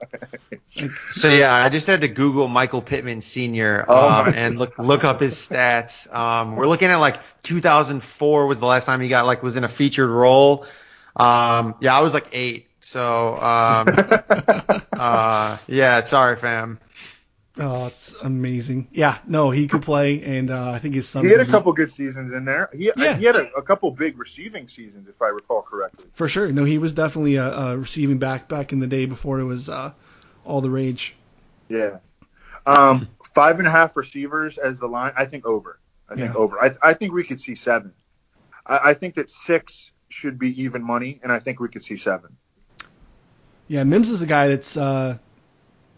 Speaker 1: Like,
Speaker 2: So yeah, I just had to Google Michael Pittman Sr.
Speaker 3: Oh
Speaker 2: Um,
Speaker 3: my
Speaker 2: and look look up his stats. Um, we're looking at like 2004 was the last time he got like was in a featured role. Um, yeah, I was like eight. So um, uh, yeah, sorry, fam.
Speaker 1: oh, it's amazing. Yeah, no, he could play, and uh, I think his son.
Speaker 3: He had a couple good seasons in there. He,
Speaker 1: Yeah.
Speaker 3: he had a, a couple big receiving seasons, if I recall correctly.
Speaker 1: For sure. No, he was definitely a, a receiving back back in the day before it was uh, all the rage.
Speaker 3: Yeah. Um, five and a half receivers as the line. I think over. I think
Speaker 1: Yeah.
Speaker 3: over. I, I think we could see seven. I, I think that six should be even money, and I think we could see seven.
Speaker 1: Yeah, Mims is a guy that's uh,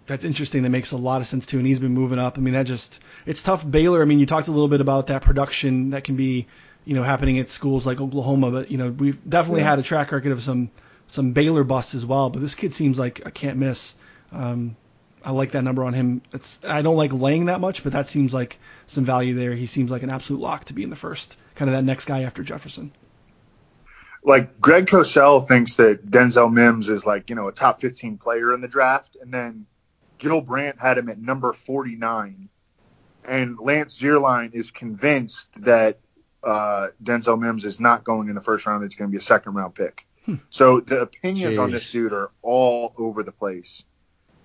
Speaker 1: that's interesting. That makes a lot of sense too, and he's been moving up. I mean, that just it's tough. Baylor. I mean, you talked a little bit about that production that can be, you know, happening at schools like Oklahoma, but you know, we've definitely
Speaker 3: Yeah.
Speaker 1: had a track record of some some Baylor busts as well. But this kid seems like a can't miss. Um, I like that number on him. It's I don't like laying that much, but that seems like some value there. He seems like an absolute lock to be in the first, kind of that next guy after Jefferson.
Speaker 3: Like Greg Cosell thinks that Denzel Mims is like you know a top 15 player in the draft, and then Gil Brandt had him at number 49, and Lance Zierlein is convinced that uh, Denzel Mims is not going in the first round. It's going to be a second round pick. So the opinions on this dude are all over the place.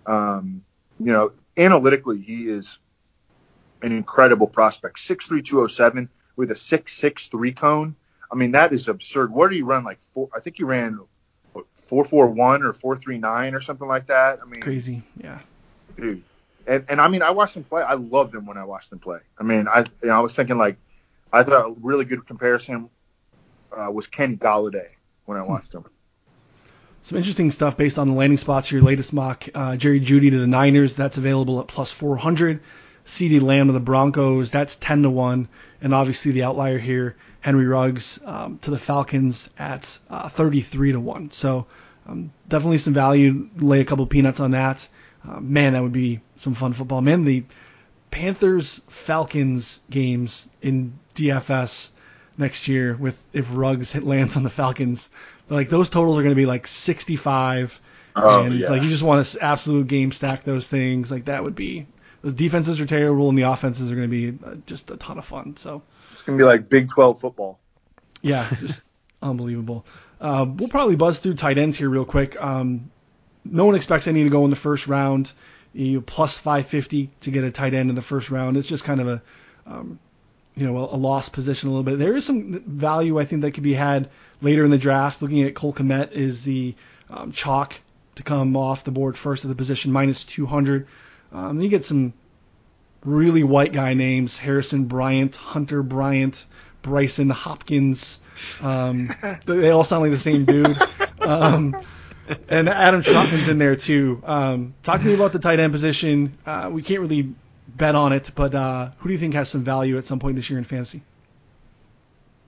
Speaker 3: Um, you know, analytically, he is an incredible prospect. 6'3", 207 with a 6'6", three cone. I mean, that is absurd. What did he run? Like four? I think he ran what, 441 or 439 or something like that. I mean,
Speaker 1: Crazy, yeah.
Speaker 3: dude. And and I mean, I watched him play. I loved him when I watched him play. I mean, I you know, I was thinking like, I thought a really good comparison uh, was Kenny Golladay when I watched him.
Speaker 1: Some interesting stuff based on the landing spots. Your latest mock, uh, Jerry Jeudy to the Niners, that's available at plus 400. CeeDee Lamb to the Broncos, that's 10 to 1. And obviously the outlier here, Henry Ruggs um, to the Falcons at uh, 33 to 1. So um, definitely some value. Lay a couple peanuts on that. Uh, man, that would be some fun football. Man, the Panthers Falcons games in DFS next year with if Ruggs hit lands on the Falcons, like those totals are going to be like 65,
Speaker 3: Oh,
Speaker 1: and it's
Speaker 3: yeah.
Speaker 1: like you just want to absolute game stack those things. Like that would be those defenses are terrible and the offenses are going to be uh, just a ton of fun. So
Speaker 3: It's gonna be like Big 12 football.
Speaker 1: yeah, just unbelievable. Uh, we'll probably buzz through tight ends here real quick. Um, no one expects any to go in the first round. You plus 550 to get a tight end in the first round. It's just kind of a, um, you know, a, a lost position a little bit. There is some value I think that could be had later in the draft. Looking at Cole Kmet is the um, chalk to come off the board first at the position minus 200. Um, you get some really white guy names: Harrison Bryant, Hunter Bryant, Brycen Hopkins. Um, they all sound like the same dude. Um, and Adam Trautman's in there too. Um, talk to me about the tight end position. Uh, we can't really bet on it, but uh, who do you think has some value at some point this year in fantasy?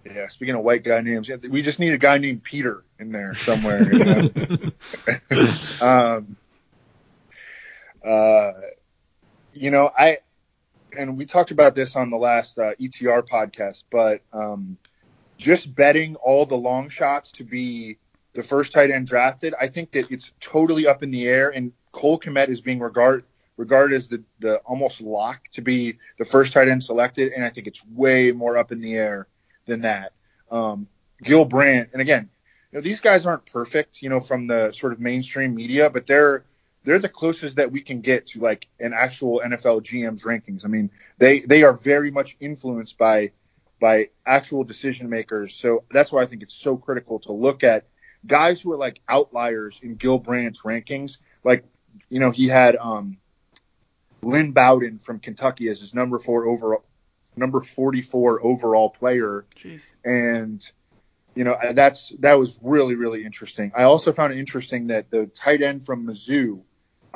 Speaker 3: Yeah, speaking of white guy names, we just need a guy named Peter in there somewhere. You know? um, uh, you know, I and we talked about this on the last uh, ETR podcast, but um, just betting all the long shots to be the first tight end drafted, I think that it's totally up in the air. And Cole Kmet is being regarded regarded as the, the almost lock to be the first tight end selected, and I think it's way more up in the air than that. Um, Gil Brandt, and again, you know, these guys aren't perfect, you know, from the sort of mainstream media, but they're they're the closest that we can get to like an actual NFL GM's rankings. I mean, they they are very much influenced by by actual decision makers. So that's why I think it's so critical to look at guys who are like outliers in Gil Brandt's rankings. Like, you know, he had um, Lynn Bowden from Kentucky as his number four overall, number 44 overall player
Speaker 1: Jeez.
Speaker 3: and you know that's that was really really interesting. I also found it interesting that the tight end from Mizzou,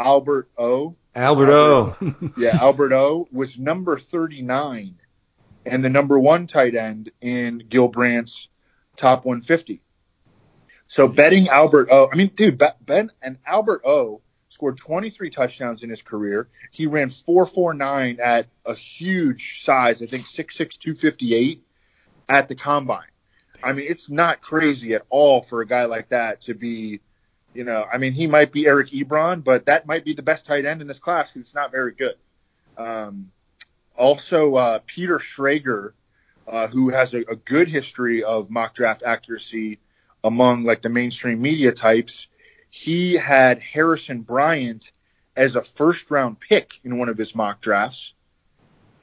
Speaker 3: Albert O,
Speaker 2: Alberto.
Speaker 3: yeah Albert O was number 39, and the number one tight end in Gil Brandt's top 150. So betting Albert O, I mean, dude, Ben and Albert O scored 23 touchdowns in his career. He ran 4.49 at a huge size, I think 6'6", 258 at the combine. I mean, it's not crazy at all for a guy like that to be, you know, I mean, he might be Eric Ebron, but that might be the best tight end in this class because it's not very good. Um, also, uh, Peter Schrager, uh, who has a, a, good history of mock draft accuracy among like the mainstream media types, he had Harrison Bryant as a first round pick in one of his mock drafts.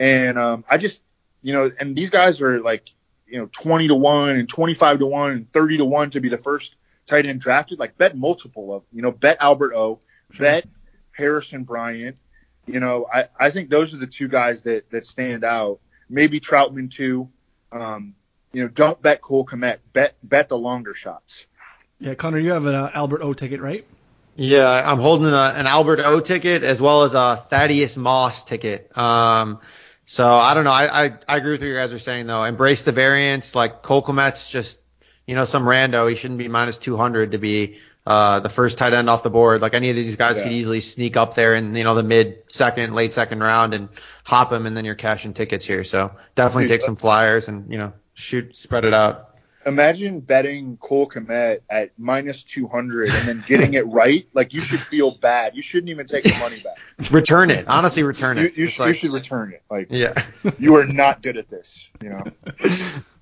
Speaker 3: And um, I just, you know, and these guys are like, you know, 20 to 1 and 25 to 1 and 30 to 1 to be the first tight end drafted. Like, bet multiple of, you know, bet Albert O, sure. bet Harrison Bryant. You know, I, I think those are the two guys that, that stand out. Maybe Trautman too. Um, you know, don't bet Cole Kmet. Bet bet the longer shots.
Speaker 1: Yeah, Connor, you have an uh, Albert O ticket, right?
Speaker 2: Yeah, I'm holding a, an Albert O ticket as well as a Thaddeus Moss ticket. Um, so I don't know. I, I, I agree with what you guys are saying though. Embrace the variance. Like Cole Kmet's just, you know, some rando. He shouldn't be minus 200 to be uh, the first tight end off the board. Like any of these guys yeah. could easily sneak up there in, you know, the mid second, late second round and hop him, and then you're cashing tickets here. So definitely Dude, take some flyers and you know shoot, spread it out.
Speaker 3: Imagine betting Cole Kmet at minus 200 and then getting it right. Like you should feel bad. You shouldn't even take the money back.
Speaker 2: return it. Honestly, return
Speaker 3: it. You, you, sh- like, you should return it. Like yeah, you are not good at this. You know.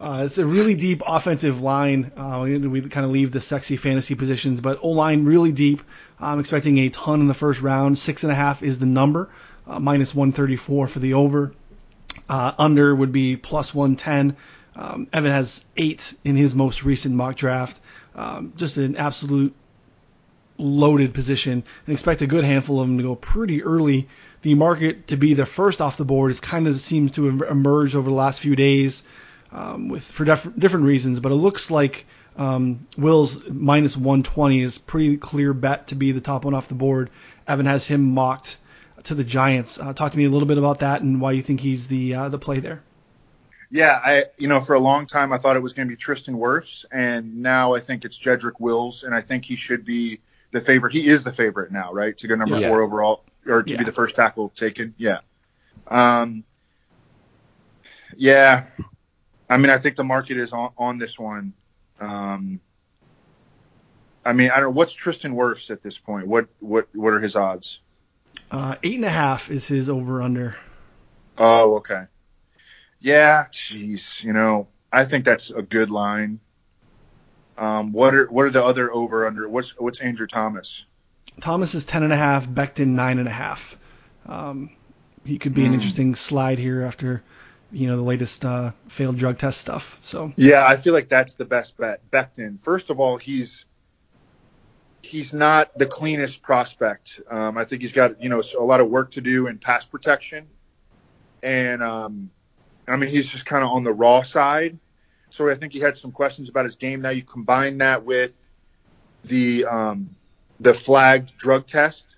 Speaker 1: Uh, it's a really deep offensive line. Uh, we kind of leave the sexy fantasy positions, but O line really deep. I'm expecting a ton in the first round. Six and a half is the number, uh, minus 134 for the over. Uh, under would be plus 110. Um, Evan has eight in his most recent mock draft. Um, just an absolute loaded position, and expect a good handful of them to go pretty early. The market to be the first off the board is kind of seems to emerge over the last few days um, with for def- different reasons, but it looks like um, Will's minus 120 is pretty clear bet to be the top one off the board. Evan has him mocked to the Giants. Uh, talk to me a little bit about that and why you think he's the uh, the play there.
Speaker 3: Yeah, I you know for a long time I thought it was going to be Tristan Wirfs, and now I think it's Jedrick Wills, and I think he should be the favorite. He is the favorite now, right, to go number yeah. four overall or to yeah. be the first tackle taken. Yeah. Um, yeah, I mean, I think the market is on, on this one. Um, I mean, I don't know what's Tristan Wirfs at this point. What what what are his odds?
Speaker 1: Uh, eight and a half is his over under.
Speaker 3: Oh, okay. Yeah, jeez. You know, I think that's a good line. Um, what are what are the other over under? What's what's Andrew Thomas?
Speaker 1: Thomas is ten and a half. Becton nine and a half. Um, he could be mm. an hmm. interesting slide here after you know the latest uh, failed drug test stuff. So
Speaker 3: yeah, I feel like that's the best bet. Becton. First of all, he's he's not the cleanest prospect. Um, I think he's got you know a lot of work to do in pass protection, and um, I mean he's just kind of on the raw side. So I think he had some questions about his game. Now you combine that with the um, the flagged drug test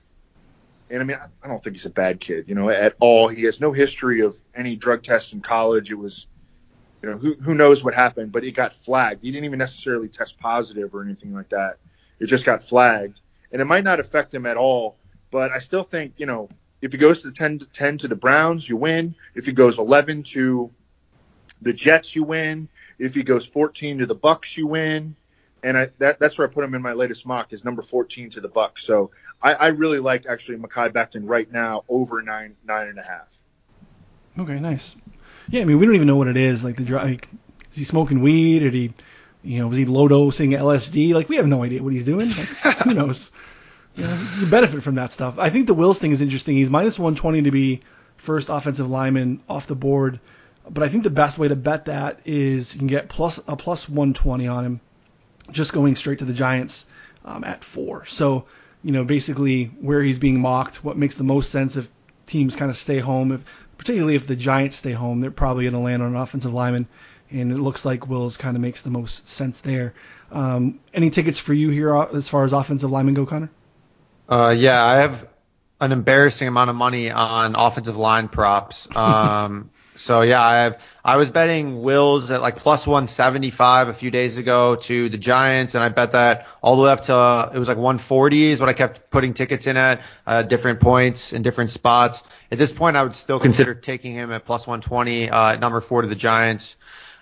Speaker 3: and I mean, I don't think he's a bad kid, you know, at all. He has no history of any drug tests in college. It was, you know, who, who knows what happened, but it got flagged. He didn't even necessarily test positive or anything like that. It just got flagged. And it might not affect him at all, but I still think, you know, if he goes to the 10 to 10 to the Browns, you win. If he goes 11 to the Jets, you win. If he goes 14 to the Bucks, you win and I, that, that's where I put him in my latest mock is number 14 to the Bucks. So I, I really like actually Mekhi Becton right now over nine nine and a half.
Speaker 1: Okay, nice. Yeah, I mean we don't even know what it is. Like the like, is he smoking weed? Or he, you know, was he low dosing LSD? Like we have no idea what he's doing. Like, who knows? You, know, you benefit from that stuff. I think the Wills thing is interesting. He's minus 120 to be first offensive lineman off the board, but I think the best way to bet that is you can get plus a plus 120 on him just going straight to the Giants um, at four. So, you know, basically where he's being mocked, what makes the most sense if teams kind of stay home, if particularly if the Giants stay home, they're probably going to land on an offensive lineman, and it looks like Wills kind of makes the most sense there. Um, any tickets for you here uh, as far as offensive linemen go, Connor?
Speaker 2: Uh, yeah, I have an embarrassing amount of money on offensive line props. Um, so yeah, I have I was betting Wills at like plus 175 a few days ago to the Giants, and I bet that all the way up to uh, it was like 140 is what I kept putting tickets in at uh, different points in different spots. At this point, I would still consider taking him at plus 120 uh, at number four to the Giants.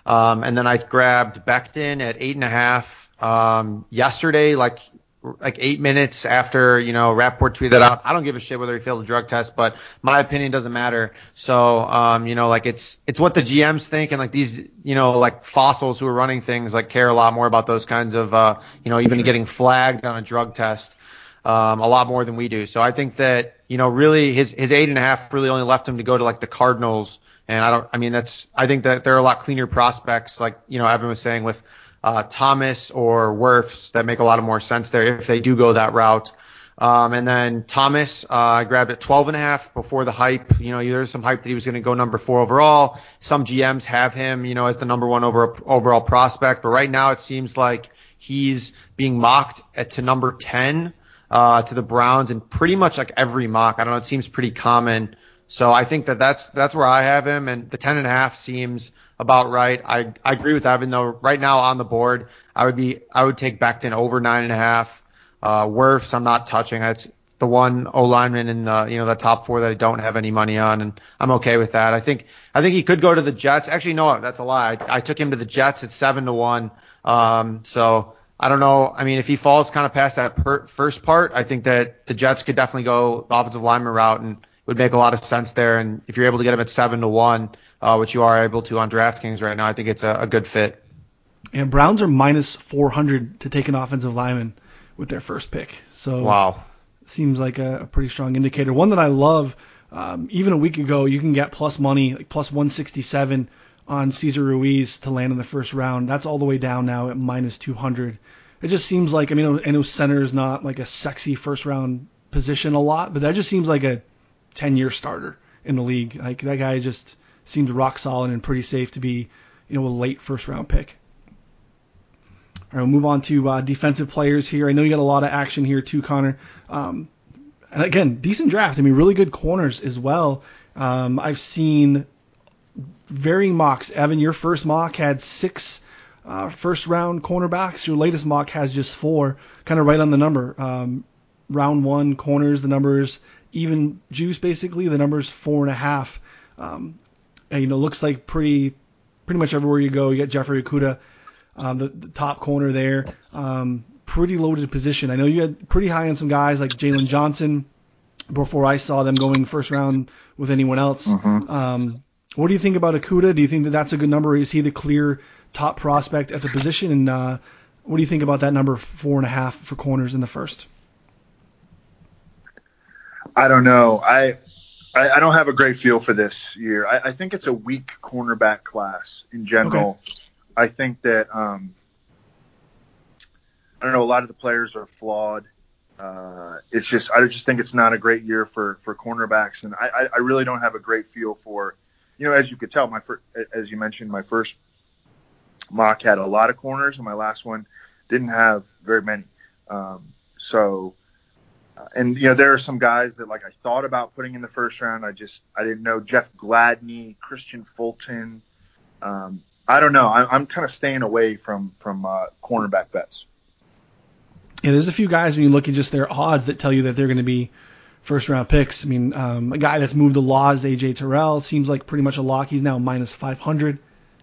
Speaker 2: Um, and then I grabbed Becton at eight and a half um, yesterday, like like eight minutes after you know Rapoport tweeted out. I don't give a shit whether he failed a drug test, but my opinion doesn't matter. So um, you know, like it's it's what the GMs think, and like these you know like fossils who are running things like care a lot more about those kinds of uh, you know even getting flagged on a drug test um, a lot more than we do. So I think that you know really his his eight and a half really only left him to go to like the Cardinals. And I don't, I mean, that's, I think that there are a lot cleaner prospects, like, you know, Evan was saying with, uh, Thomas or Wirfs that make a lot of more sense there if they do go that route. Um, and then Thomas, uh, I grabbed at 12 and a half before the hype. You know, there's some hype that he was going to go number four overall. Some GMs have him, you know, as the number one over, overall prospect. But right now it seems like he's being mocked at, to number 10, uh, to the Browns and pretty much like every mock. I don't know. It seems pretty common. So I think that that's, that's where I have him. And the 10 and a half seems, about right. I, I agree with Evan though. Right now on the board, I would be I would take Becton over nine and a half. Uh, Wirfs, I'm not touching. It's the one O lineman in the you know the top four that I don't have any money on, and I'm okay with that. I think I think he could go to the Jets. Actually, no, that's a lie. I, I took him to the Jets at seven to one. Um, so I don't know. I mean, if he falls kind of past that per- first part, I think that the Jets could definitely go offensive lineman route and would make a lot of sense there. And if you're able to get him at seven to one, uh, which you are able to on DraftKings right now. I think it's a, a good fit.
Speaker 1: And Browns are minus 400 to take an offensive lineman with their first pick. So
Speaker 2: wow,
Speaker 1: seems like a, a pretty strong indicator. One that I love. Um, even a week ago, you can get plus money, like plus 167 on Cesar Ruiz to land in the first round. That's all the way down now at minus 200. It just seems like I mean I know center is not like a sexy first round position a lot, but that just seems like a 10 year starter in the league. Like that guy just seems rock solid and pretty safe to be, you know, a late first round pick. All right, we'll move on to uh, defensive players here. I know you got a lot of action here too, Connor. Um, and again, decent draft. I mean, really good corners as well. Um, I've seen varying mocks. Evan, your first mock had six uh, first round cornerbacks. Your latest mock has just four, kind of right on the number. Um, round one corners, the numbers even juice basically. The numbers four and a half. Um, and, you know, looks like pretty pretty much everywhere you go, you get Jeffrey Okudah, um, the, the, top corner there. Um, pretty loaded position. I know you had pretty high on some guys like Jaylon Johnson before I saw them going first round with anyone else. Mm-hmm. Um, what do you think about Okudah? Do you think that that's a good number? Is he the clear top prospect at the position? And uh, what do you think about that number four and a half for corners in the first?
Speaker 3: I don't know. I I, I, don't have a great feel for this year. I, I, think it's a weak cornerback class in general. Okay. I think that um, I don't know. A lot of the players are flawed. Uh, it's just I just think it's not a great year for for cornerbacks, and I, I really don't have a great feel for. You know, as you could tell, my as you mentioned, my first mock had a lot of corners, and my last one didn't have very many. Um, so and you know there are some guys that like I thought about putting in the first round. I just I didn't know Jeff Gladney, Kristian Fulton. Um, I don't know. I, am kind of staying away from from uh, cornerback bets.
Speaker 1: Yeah, there's a few guys when you look at just their odds that tell you that they're going to be first round picks. I mean, um, a guy that's moved the laws, AJ Terrell, seems like pretty much a lock. He's now minus 500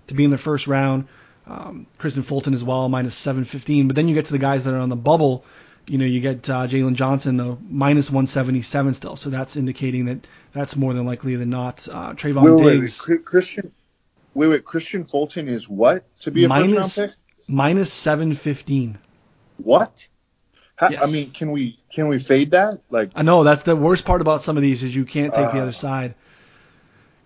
Speaker 1: to be in the first round. Um, Kristian Fulton as well, minus 715. But then you get to the guys that are on the bubble you know, you get uh, Jaylon Johnson, though, minus 177 still. So that's indicating that that's more than likely than not. Uh, Trevon wait, Diggs.
Speaker 3: Wait, Kristian, wait, wait, Kristian Fulton is what to be a minus, first round pick?
Speaker 1: Minus 715.
Speaker 3: What? How, yes. I mean, can we can we fade that? Like,
Speaker 1: I know that's the worst part about some of these is you can't take uh, the other side.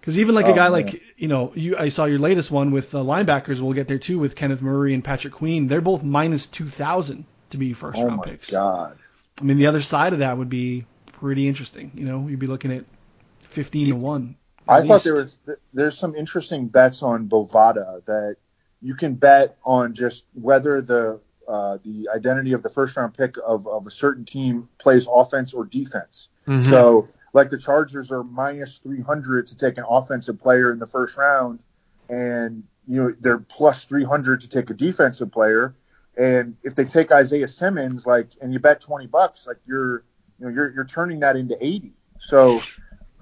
Speaker 1: Because even like oh, a guy man. like you know you I saw your latest one with uh, linebackers. We'll get there too with Kenneth Murray and Patrick Queen. They're both minus two thousand to be first
Speaker 3: oh
Speaker 1: round picks.
Speaker 3: God.
Speaker 1: I mean, the other side of that would be pretty interesting. You know, you'd be looking at 15 to 1.
Speaker 3: I least. thought there was there's some interesting bets on Bovada that you can bet on just whether the uh, the identity of the first round pick of, of a certain team plays offense or defense. Mm-hmm. So like the Chargers are minus 300 to take an offensive player in the first round, and you know they're plus 300 to take a defensive player. And if they take Isaiah Simmons, like, and you bet 20 bucks, like you're, you know, you're, you're turning that into 80. So,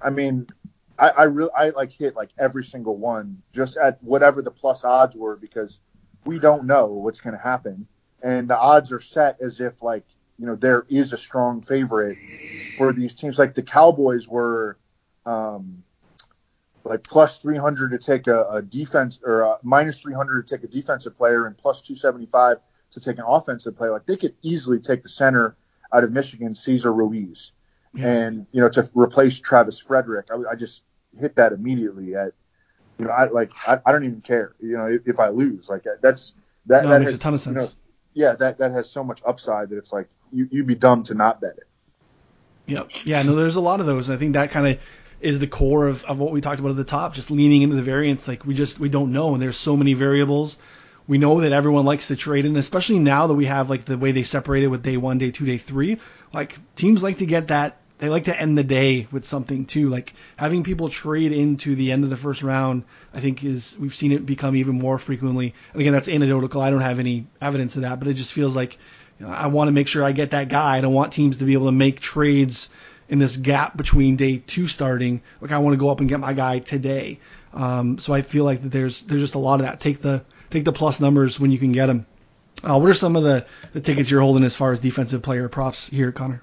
Speaker 3: I mean, I, I really I like hit like every single one just at whatever the plus odds were because we don't know what's going to happen, and the odds are set as if like you know there is a strong favorite for these teams. Like the Cowboys were. Um, like plus 300 to take a, a defense or a minus 300 to take a defensive player and plus 275 to take an offensive player. Like they could easily take the center out of Michigan, Cesar Ruiz, yeah. and you know to replace Travis Frederick. I, I, just hit that immediately at you know I like I, I don't even care you know if, if I lose like that's that
Speaker 1: no,
Speaker 3: that
Speaker 1: makes
Speaker 3: has,
Speaker 1: a ton of sense.
Speaker 3: You know, yeah, that that has so much upside that it's like you, you'd be dumb to not bet it.
Speaker 1: Yep. Yeah. No, there's a lot of those. I think that kind of is the core of, of what we talked about at the top, just leaning into the variance. Like we just we don't know, and there's so many variables. We know that everyone likes to trade, and especially now that we have like the way they separated with day one, day two, day three, like teams like to get that. They like to end the day with something too. Like having people trade into the end of the first round, I think is we've seen it become even more frequently. And again, that's anecdotal. I don't have any evidence of that, but it just feels like you know, I want to make sure I get that guy. I don't want teams to be able to make trades in this gap between day two starting. Like I want to go up and get my guy today. Um, so I feel like that there's there's just a lot of that. Take the take the plus numbers when you can get them. Uh, what are some of the, the tickets you're holding as far as defensive player props here, Connor?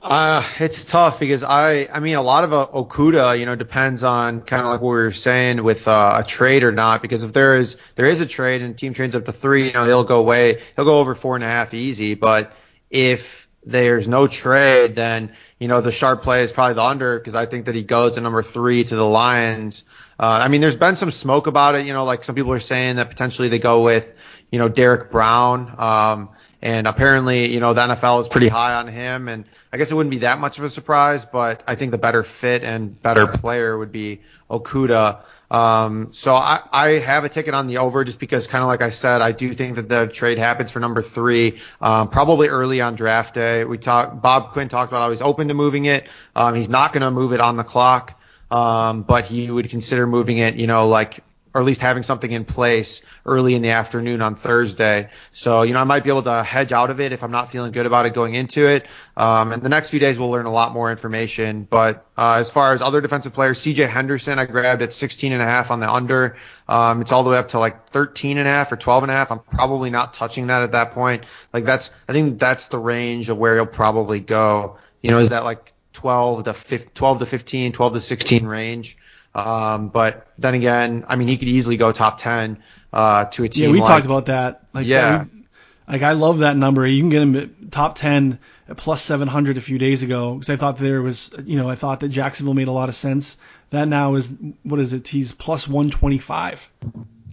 Speaker 2: Uh, it's tough because I, I mean, a lot of uh, Okudah, you know, depends on kind of like what we were saying with uh, a trade or not. Because if there is there is a trade and team trades up to three, you know, he'll go away, he'll go over four and a half easy. But if there's no trade, then you know, the sharp play is probably the under because I think that he goes to number three to the Lions. Uh, I mean, there's been some smoke about it. You know, like some people are saying that potentially they go with, you know, Derrick Brown. Um, and apparently, you know, the NFL is pretty high on him. And I guess it wouldn't be that much of a surprise, but I think the better fit and better player would be Okudah. Um, so I, I have a ticket on the over just because kind of like I said, I do think that the trade happens for number three, um, probably early on draft day. We talked, Bob Quinn talked about how he's open to moving it. Um, he's not going to move it on the clock. Um, but he would consider moving it, you know, like or at least having something in place early in the afternoon on Thursday. So, you know, I might be able to hedge out of it if I'm not feeling good about it going into it. Um, and the next few days we'll learn a lot more information. But uh, as far as other defensive players, CJ Henderson, I grabbed at 16 and a half on the under. Um, it's all the way up to like 13 and a half or 12 and a half. I'm probably not touching that at that point. Like that's, I think that's the range of where he'll probably go. You know, is that like 12 to 15, 12 to 15, 12 to 16 range? Um, but then again, I mean, he could easily go top 10 uh, to a team.
Speaker 1: Yeah, we
Speaker 2: like,
Speaker 1: talked about that. Like,
Speaker 2: yeah.
Speaker 1: We, like I love that number. You can get him at top 10 at plus 700 a few days ago because I thought there was, you know, I thought that Jacksonville made a lot of sense. That now is, what is it? He's plus 125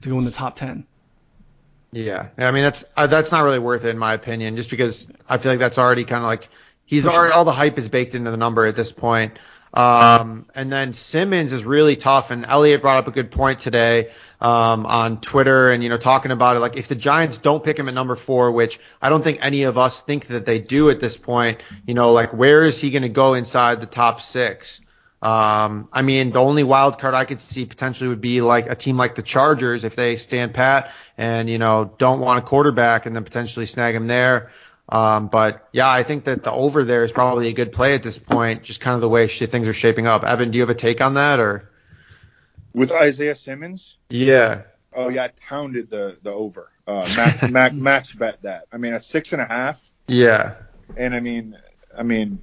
Speaker 1: to go in the top 10.
Speaker 2: Yeah, I mean that's uh, that's not really worth it in my opinion, just because I feel like that's already kind of like he's already all the hype is baked into the number at this point. Um, and then Simmons is really tough. And Elliot brought up a good point today um, on Twitter, and you know, talking about it. Like, if the Giants don't pick him at number four, which I don't think any of us think that they do at this point, you know, like where is he going to go inside the top six? Um, I mean, the only wild card I could see potentially would be like a team like the Chargers if they stand pat and you know don't want a quarterback and then potentially snag him there. Um, but yeah, I think that the over there is probably a good play at this point, just kind of the way things are shaping up. Evan, do you have a take on that or?
Speaker 3: With Isaiah Simmons?
Speaker 2: Yeah.
Speaker 3: Oh yeah, I pounded the the over. Uh, Max, Max, Max bet that. I mean, at six and a half.
Speaker 2: Yeah.
Speaker 3: And I mean, I mean,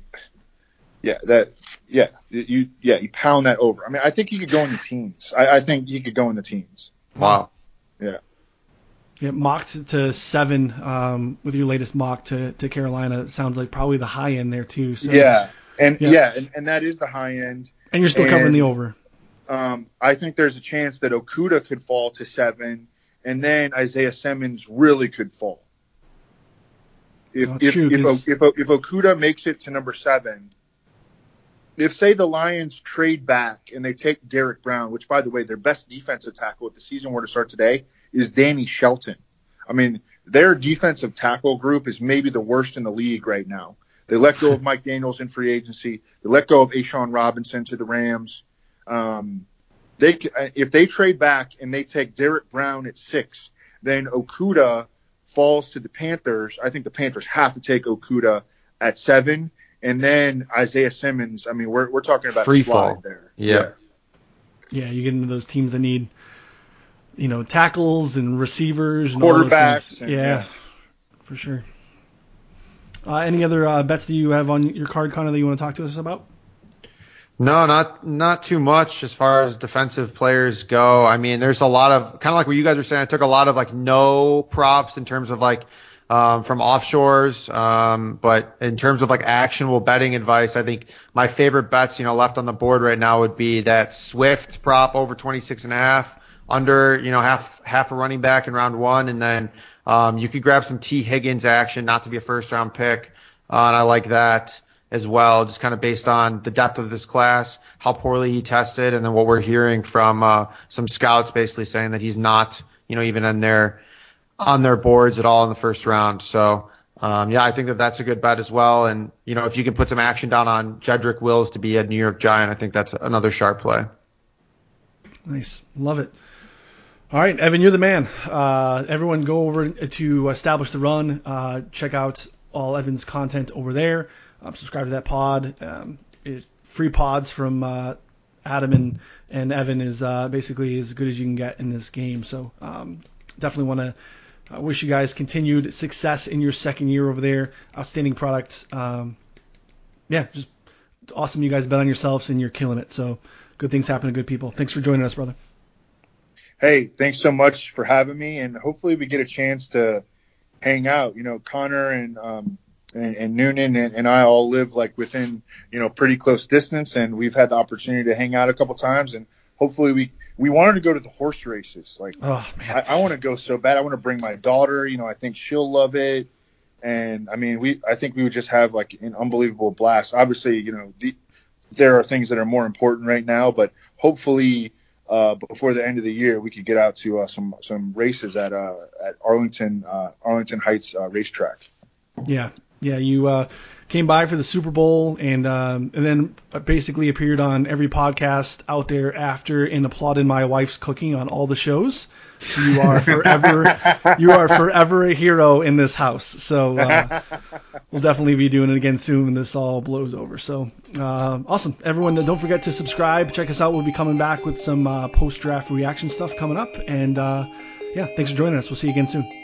Speaker 3: yeah, that, yeah, you, yeah, you pound that over. I mean, I think he could go in the teens. I, I think he could go in the teens.
Speaker 2: Wow.
Speaker 3: Yeah.
Speaker 1: Yeah, mocked to seven um, with your latest mock to, to Carolina. sounds like probably the high end there too. So,
Speaker 3: yeah, and yeah, yeah and, and, that is the high end.
Speaker 1: And you're still and, covering the over.
Speaker 3: Um, I think there's a chance that Okudah could fall to seven, and then Isaiah Simmons really could fall. If no, if, true, if, if, if Okudah makes it to number seven, if say the Lions trade back and they take Derrick Brown, which by the way, their best defensive tackle if the season were to start today is Danny Shelton. I mean, their defensive tackle group is maybe the worst in the league right now. They let go of Mike Daniels in free agency. They let go of A'Shawn Robinson to the Rams. Um, they if they trade back and they take Derrick Brown at six, then Okudah falls to the Panthers. I think the Panthers have to take Okudah at seven, and then Isaiah Simmons. I mean, we're we're talking about
Speaker 2: Free
Speaker 3: slide
Speaker 2: fall.
Speaker 3: there.
Speaker 2: Yeah.
Speaker 1: Yeah, you get into those teams that need, you know, tackles and receivers and all those
Speaker 3: Quarterbacks
Speaker 1: things.
Speaker 3: and-
Speaker 1: yeah,
Speaker 3: yeah.
Speaker 1: for sure. Uh, any other uh, bets that you have on your card, Connor, that you want to talk to us about?
Speaker 2: No, not not too much as far as defensive players go. I mean, there's a lot of kind of like what you guys were saying. I took a lot of like no props in terms of like um, from offshores, um, but in terms of like actionable betting advice, I think my favorite bets, you know, left on the board right now would be that Swift prop over 26 and a half, under you know half half a running back in round one, and then um, you could grab some Tee Higgins action, not to be a first round pick, uh, and I like that as well, just kind of based on the depth of this class, how poorly he tested, and then what we're hearing from uh, some scouts basically saying that he's not, you know, even in their on their boards at all in the first round. So um, yeah, I think that that's a good bet as well. And you know, if you can put some action down on Jedrick Wills to be a New York Giant, I think that's another sharp play.
Speaker 1: Nice, love it. All right, Evan, you're the man. Uh, everyone, go over to establish the run. Uh, check out all Evan's content over there. Um, subscribe to that pod. Um, free pods from uh, Adam and, and Evan is uh, basically as good as you can get in this game. So um, definitely want to uh, wish you guys continued success in your second year over there. Outstanding product. Um, yeah, just awesome. You guys bet on yourselves and you're killing it. So good things happen to good people. Thanks for joining us, brother.
Speaker 3: Hey, thanks so much for having me, and hopefully we get a chance to hang out. You know, Connor and um, and, and Noonan and, and I all live like within you know pretty close distance, and we've had the opportunity to hang out a couple times, and hopefully we we wanted to go to the horse races. Like
Speaker 1: Oh man.
Speaker 3: I, I want to go so bad. I want to bring my daughter. You know, I think she'll love it. And I mean, we I think we would just have like an unbelievable blast. Obviously, you know, the, there are things that are more important right now, but hopefully uh, before the end of the year, we could get out to uh, some some races at uh, at Arlington uh, Arlington Heights uh, racetrack.
Speaker 1: Yeah, yeah. You uh, came by for the Super Bowl and um, and then basically appeared on every podcast out there after and applauded my wife's cooking on all the shows. You are forever you are forever a hero in this house. So uh, we'll definitely be doing it again soon when this all blows over. So uh, awesome, everyone! Don't forget to subscribe. Check us out. We'll be coming back with some uh, post draft reaction stuff coming up. And uh, yeah, thanks for joining us. We'll see you again soon.